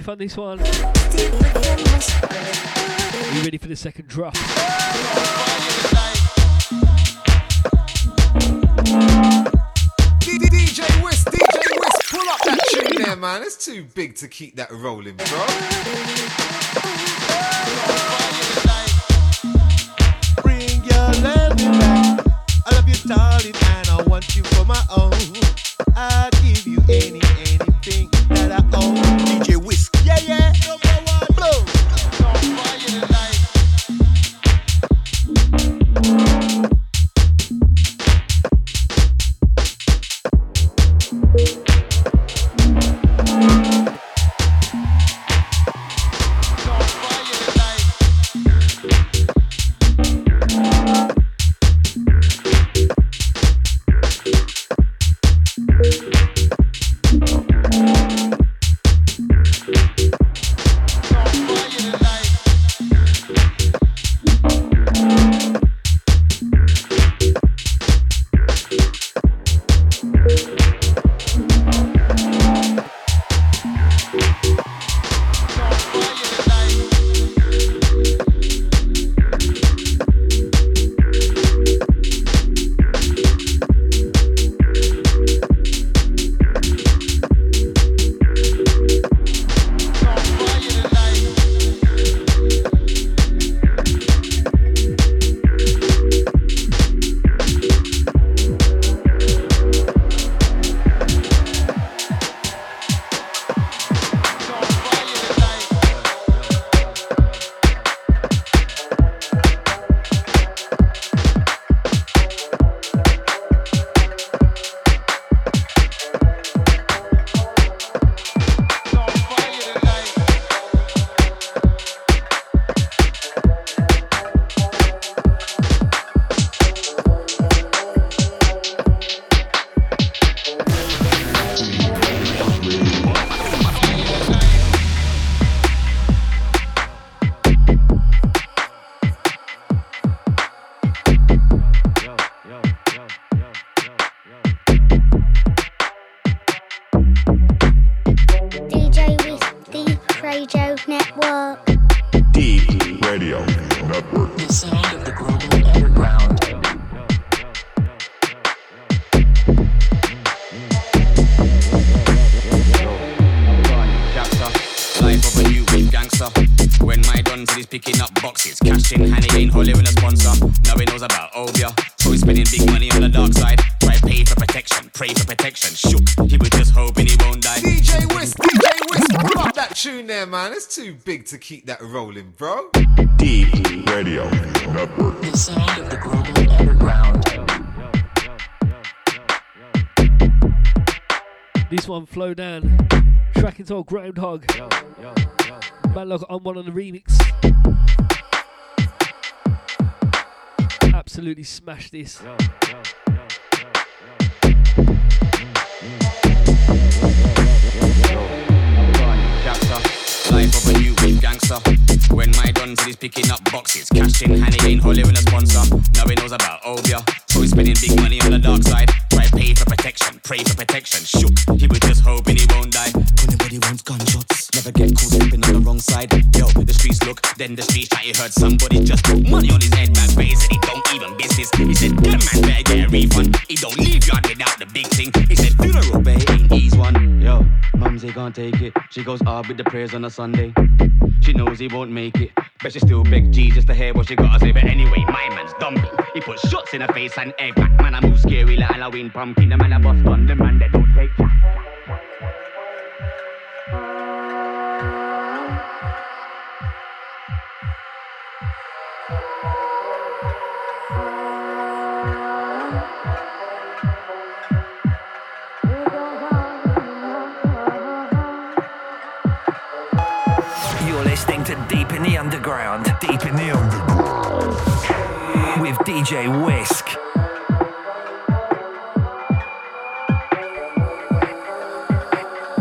Smith on this one. Are you ready for the second drop? DJ Wisk, DJ Wisk, pull up that tune there, man. It's too big to keep that rolling, bro. Big to keep that rolling, bro. Deep Radio Network. The sound of the global underground. This one, Flowdan. Track into Groundhog. Manlog on one on the remix. Absolutely smash this. Chapter, life of a new When my done said he's picking up boxes, cash in hand, he ain't holding a sponsor. Now he knows about Obia, so he's spending big money on the dark side. Try pay for protection, pray for protection. Shook, he was just hoping he won't die. Anybody wants gunshots, never get caught sleeping on the wrong side. Yo, the streets look, then the streets try. He heard somebody just put money on his head, man. Face and he don't even business. He said, a man better get a refund. He don't leave yard without the big thing. He said, Funeral, it ain't ease one. Yo, Mumsy can't take it. She goes hard with the prayers on a Sunday. She knows he won't make it. But she still beg Jesus to hear what she gotta say. But anyway, my man's dumpy. He put shots in her face and egg back. Man, I move scary like Halloween pumpkin. The man I bust on the man that don't take. You're Underground. Deep in the Underground. With DJ Wisk.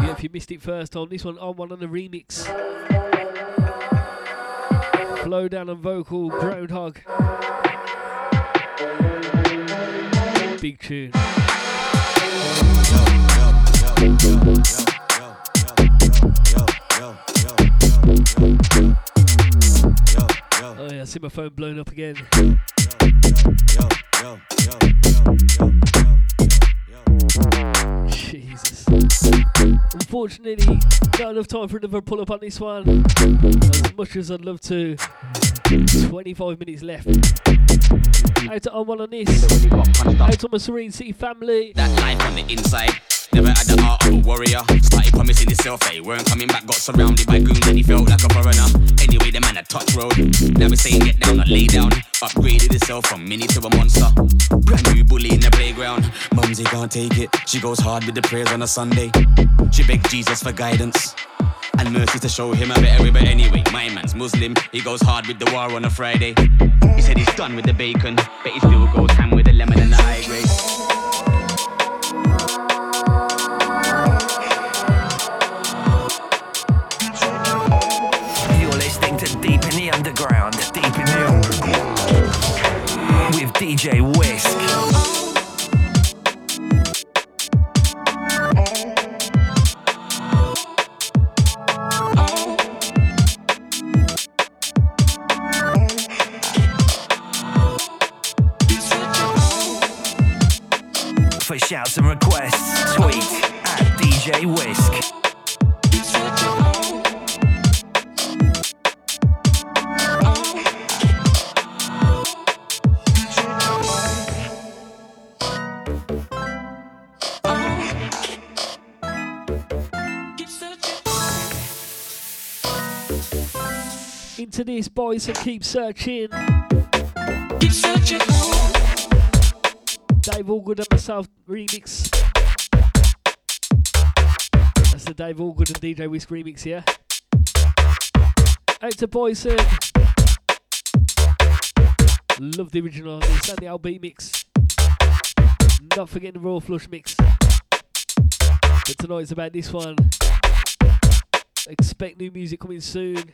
Yeah, if you missed it first on this one, on one on the remix. Flowdan on vocal, Groundhog. Big tune. Oh yeah, I see my phone blown up again. Jesus. Unfortunately, not enough time for another pull up on this one. As much as I'd love to. 25 minutes left. Out to on one on this. Out to my Serene City family. That life on the inside. Never had the heart of a warrior. Started promising himself they eh? weren't coming back. Got surrounded by goons and he felt like a foreigner. Anyway, the man a touch road. Now we saying get down or lay down. Upgraded himself from mini to a monster. Brand new bully in the playground. Mumsy can't take it. She goes hard with the prayers on a Sunday. She begged Jesus for guidance. And mercy to show him a better way, but anyway, my man's Muslim. He goes hard with the war on a Friday. He said he's done with the bacon, but he still goes ham with the lemon and the high grade. DJ Wisk. For shouts and requests, tweet at DJ Wisk. Into this, boys, and keep searching. Keep searching. Dave Awkward and myself remix. That's the Dave Awkward and DJ Wisk remix, yeah? Out to Boyson. Love the original on this and the LB mix. Not forgetting the Raw Flush mix. But tonight's about this one. Expect new music coming soon.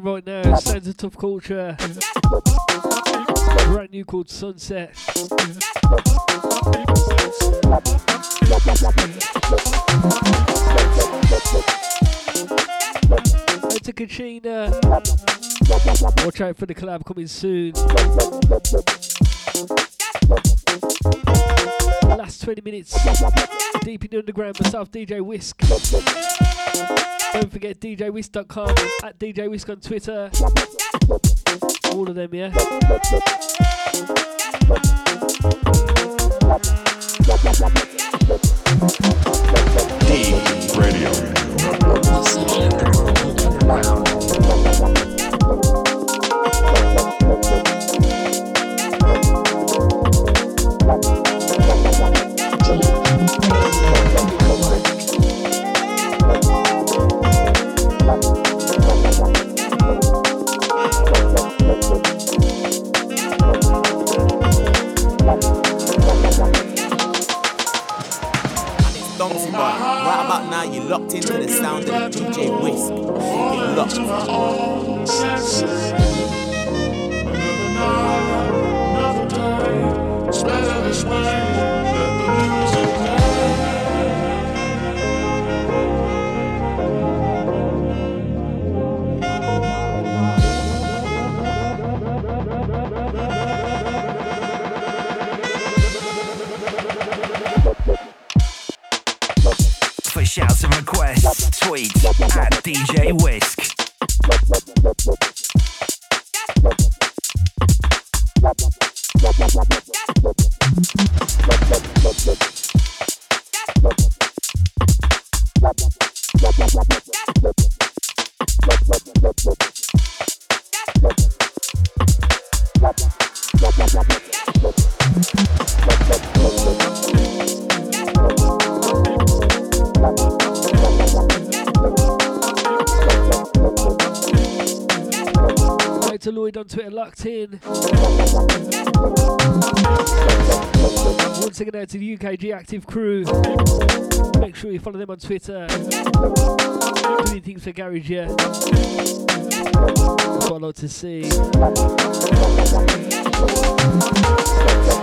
playing right now, Sounds of Tuff Culture. Brand new called Sunset. To Kachina. Watch out for the collab coming soon. Last 20 minutes. Deep in the underground, myself, DJ Wisk. Don't forget DJWisk.com, at DJ Wisk on Twitter. All of them, yeah? Deep Radio Active crew. Make sure you follow them on Twitter. Doing things for Garage, yeah. I like to see. And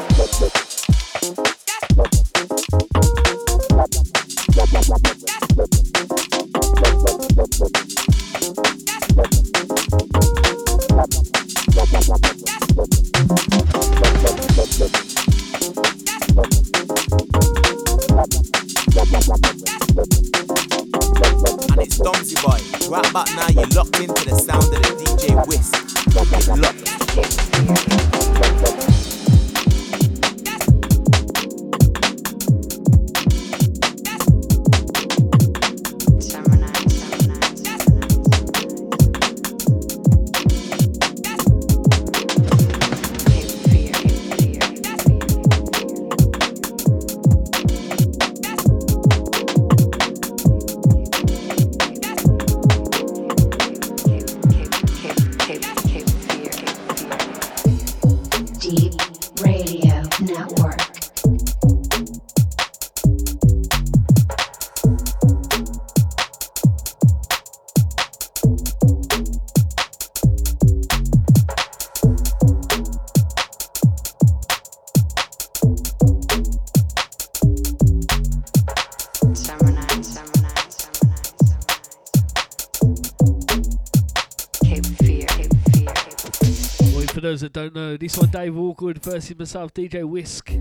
those that don't know, this one Dave Awkward versus myself, DJ Wisk.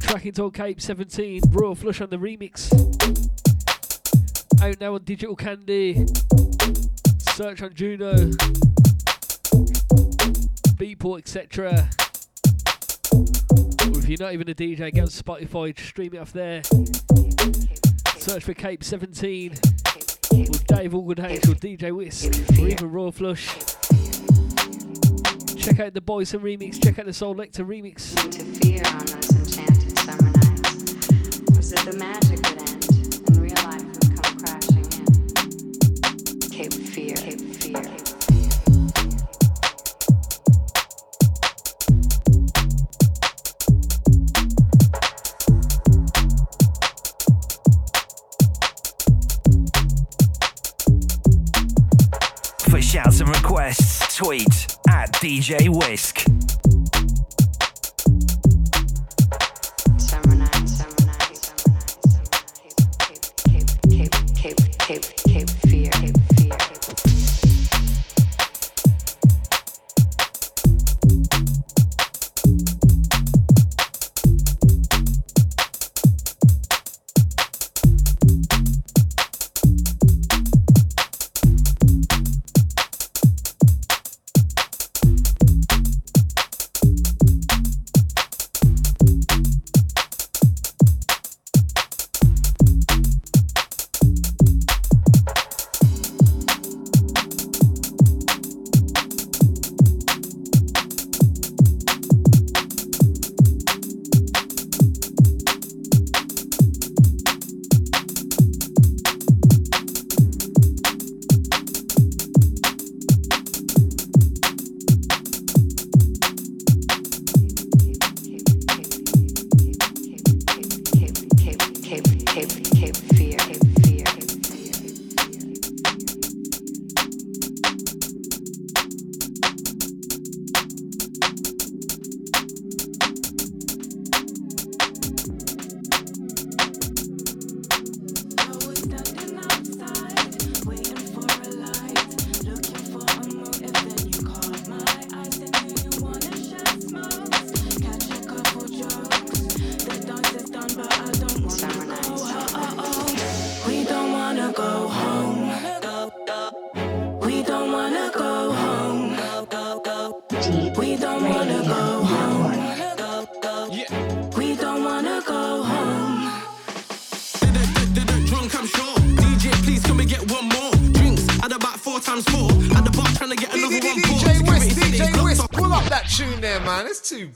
Tracking to Cape 17, Royal Flush on the remix. Out now on Digital Candy. Search on Juno. Beatport, etc. Or if you're not even a DJ, get on Spotify, stream it off there. Search for Cape 17 with Dave Awkward H or DJ Wisk or even Royal Flush. Check out the Boys and remix, check out the Soul Lecter remix. Interfere on those enchanted summer nights. Was it the magic would end and real life would come crashing in? Cape Fear, Cape Fear, Cape For shouts and requests, tweet at DJ Wisk.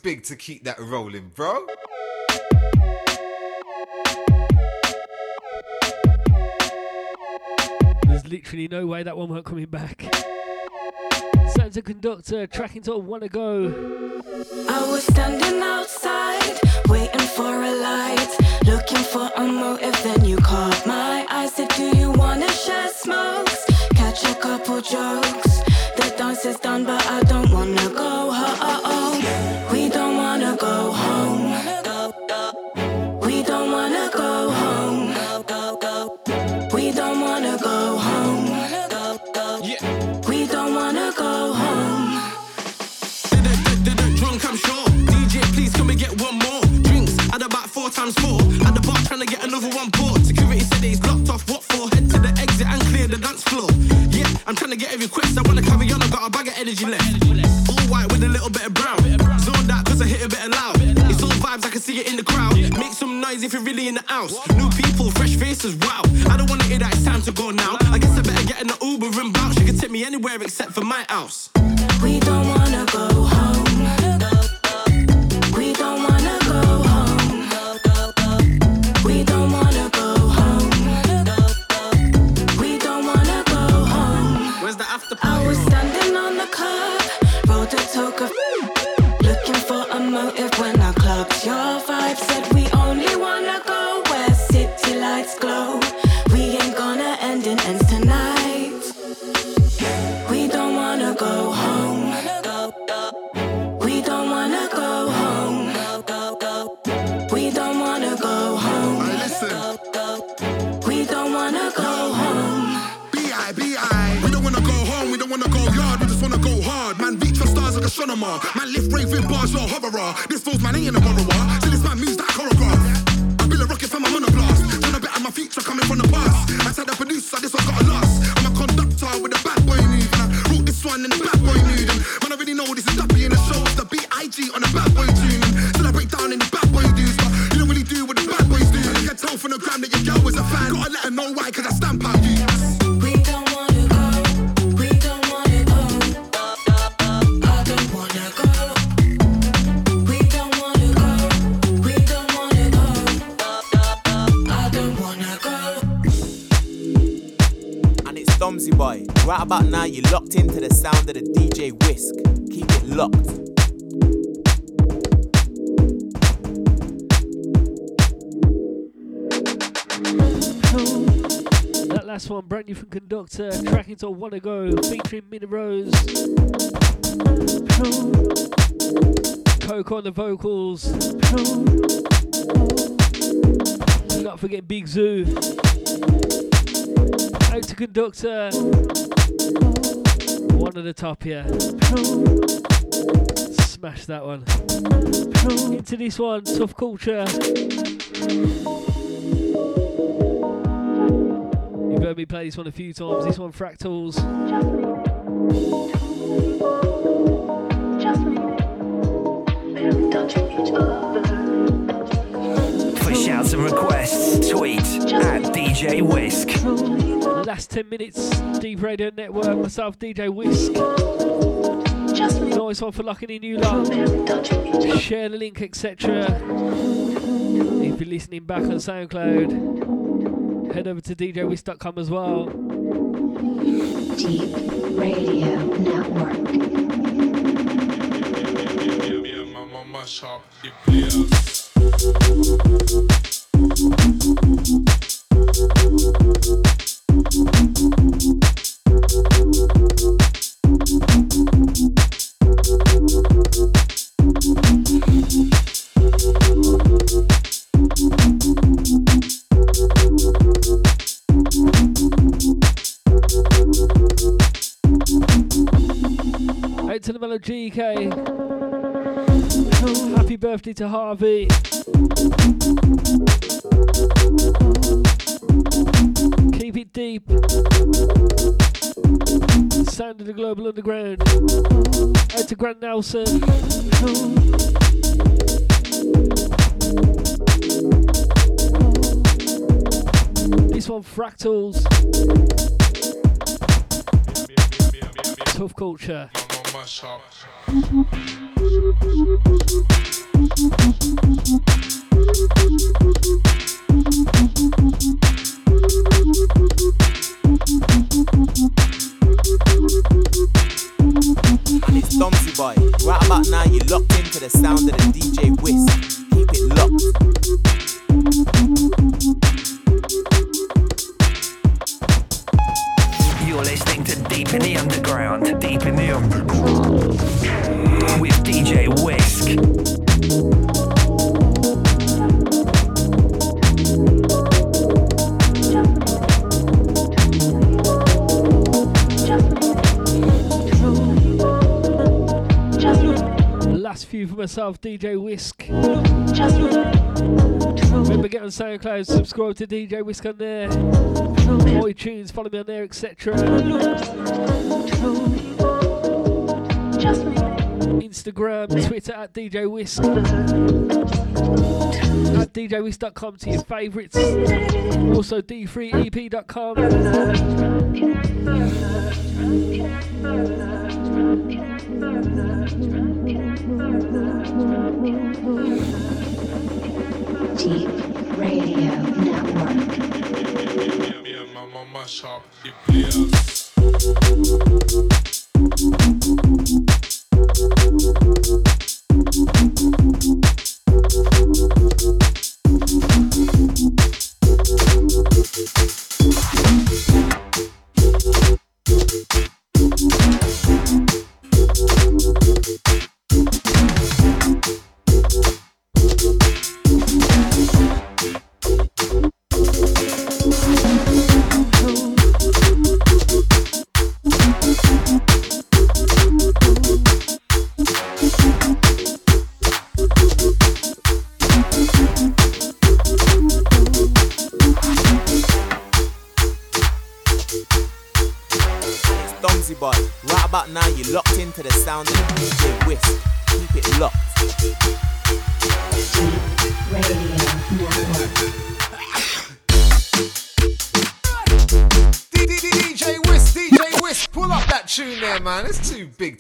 Big to keep that rolling, bro. There's literally no way that one weren't coming back. Santa Conductor, tracking to Wanna Go. I was standing outside, waiting for a light, looking for a motive. Then you caught my eye. Said, Do you wanna share smokes? Catch a couple jokes. The dance is done, but I if you're really in the house. New people, fresh faces, wow. I don't wanna hear that, it's time to go now. I guess I better get in the Uber and bounce. You can take me anywhere except for my house. That last one, brand new from Conductor, track into Wanna Go, featuring Minnie Rose. Coke on the vocals. Not forgetting Big Zuu. Out to Conductor. One of the top here. Smash that one. Into this one, Tuff Culture. Heard me play this one a few times. This one, Fractals. For shouts and requests, tweet at DJ Wisk. Last 10 minutes, Deep Radio Network, myself, DJ Wisk. Nice one for locking in you lot. Share the link, etc. If you're listening back on SoundCloud, head over to djwisk.com as well. Deep Radio Network. GK. Happy birthday to Harvey. Keep it deep. Sound of the Global Underground. Out to Grant Nelson. This one, Fractals. Tuff culture. And it's Domsy Boy. Right about now, you're locked into the sound of the DJ Wisk. Myself, DJ Wisk. Remember, get on SoundCloud, subscribe to DJ Wisk on there. iTunes, follow me on there, etc. Instagram, Twitter at DJ Wisk. At DJWisk.com to your favourites. Also D3EP.com. Deep Radio Network.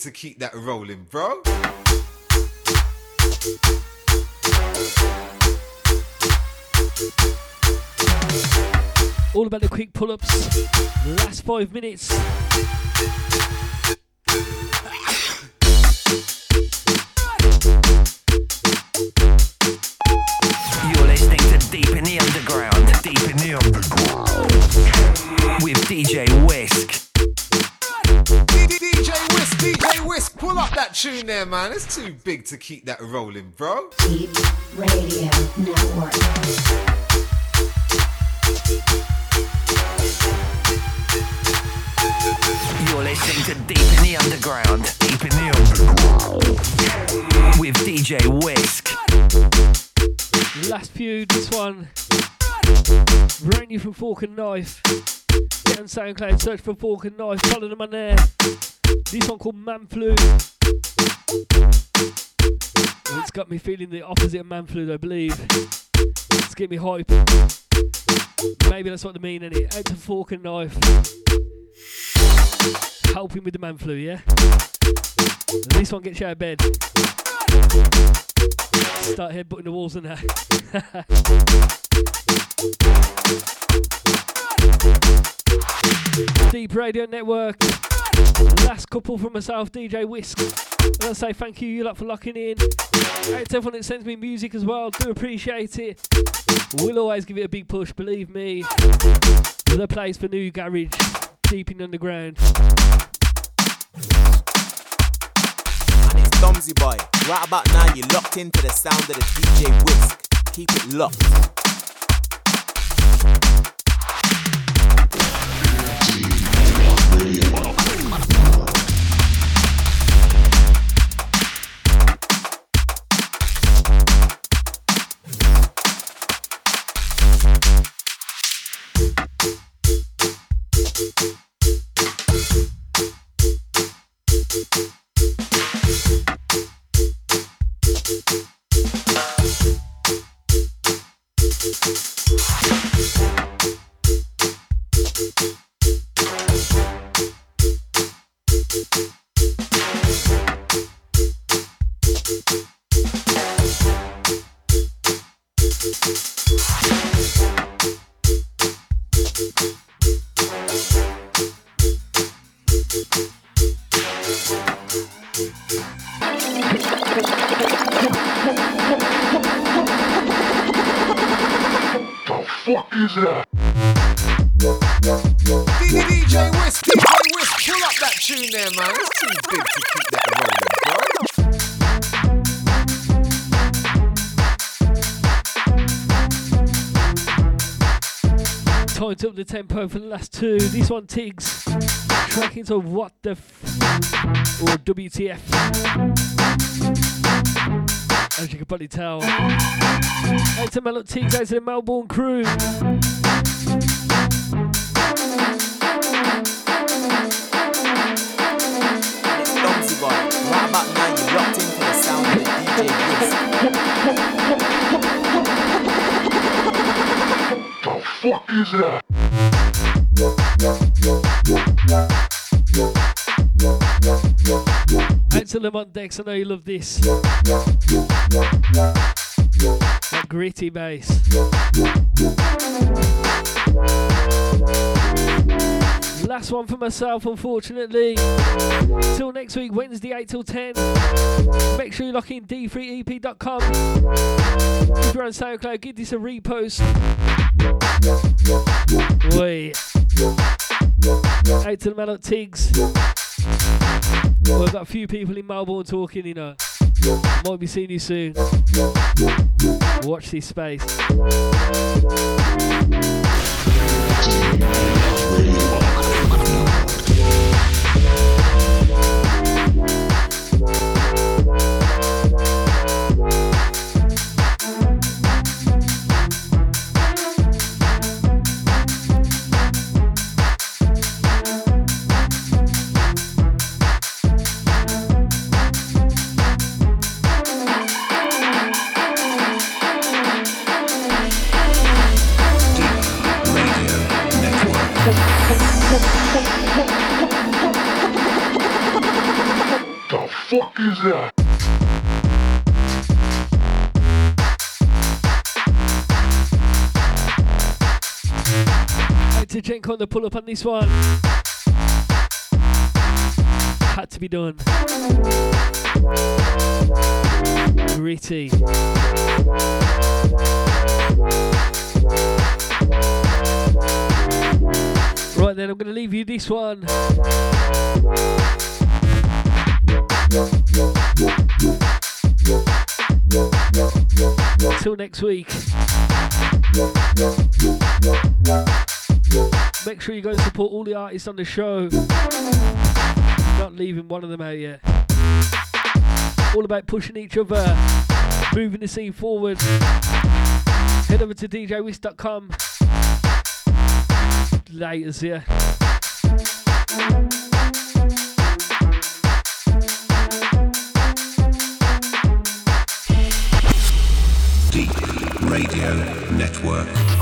To keep that rolling, bro. All about the quick pull ups. Last five minutes. That tune there, man. It's too big to keep that rolling, bro. Deep Radio Network. You're listening to Deep in the Underground. Deep in the Underground. With DJ Wisk. Last few, this one. Brand new from Fork and Knife. Get on SoundCloud, search for Fork and Knife, follow them on there. This one called Man Flu. It's got me feeling the opposite of Man Flu, I believe. It's getting me hype. Maybe that's what they mean, innit? Out to Fork and Knife. Helping with the Man Flu, yeah? And this one gets you out of bed. Start headbutting the walls and that. Deep Radio Network. Last couple from myself, DJ Wisk. And I say thank you, you lot, for locking in. To everyone that sends me music as well. Do appreciate it. We'll always give it a big push, believe me. The place for new garage, deep in the underground. And it's Domsy boy. Right about now, you're locked into the sound of the DJ Wisk. Keep it locked. DJ DJ Wisk, pull up that tune there, man. It's too big to keep that rolling, bro. Time to up the tempo for the last two. This one, Tiggs. Track into What the F. Or WTF. As you can probably tell. Out to Melot Tiggs, out to the Melbourne crew. Domsy about now, you're locked into the sound of the DJ Wisk. Fuck is that? Out to Lamont Dex, I know you love this. That gritty bass. Last one for myself, unfortunately. Till next week, Wednesday, 8 till 10. Make sure you lock in d3ep.com. If you're on SoundCloud, give this a repost. Wait. Out to the man at Tiggs. Well, I've got a few people in Melbourne talking, you know. Might be seeing you soon. Watch this space. Had to Jenko on the pull up on this one. Had to be done. Gritty. Right then, I'm going to leave you this one. Till next week. Make sure you go and support all the artists on the show. Not leaving one of them out yet. All about pushing each other, moving the scene forward. Head over to djwisk.com. Laters, yeah. Radio Network.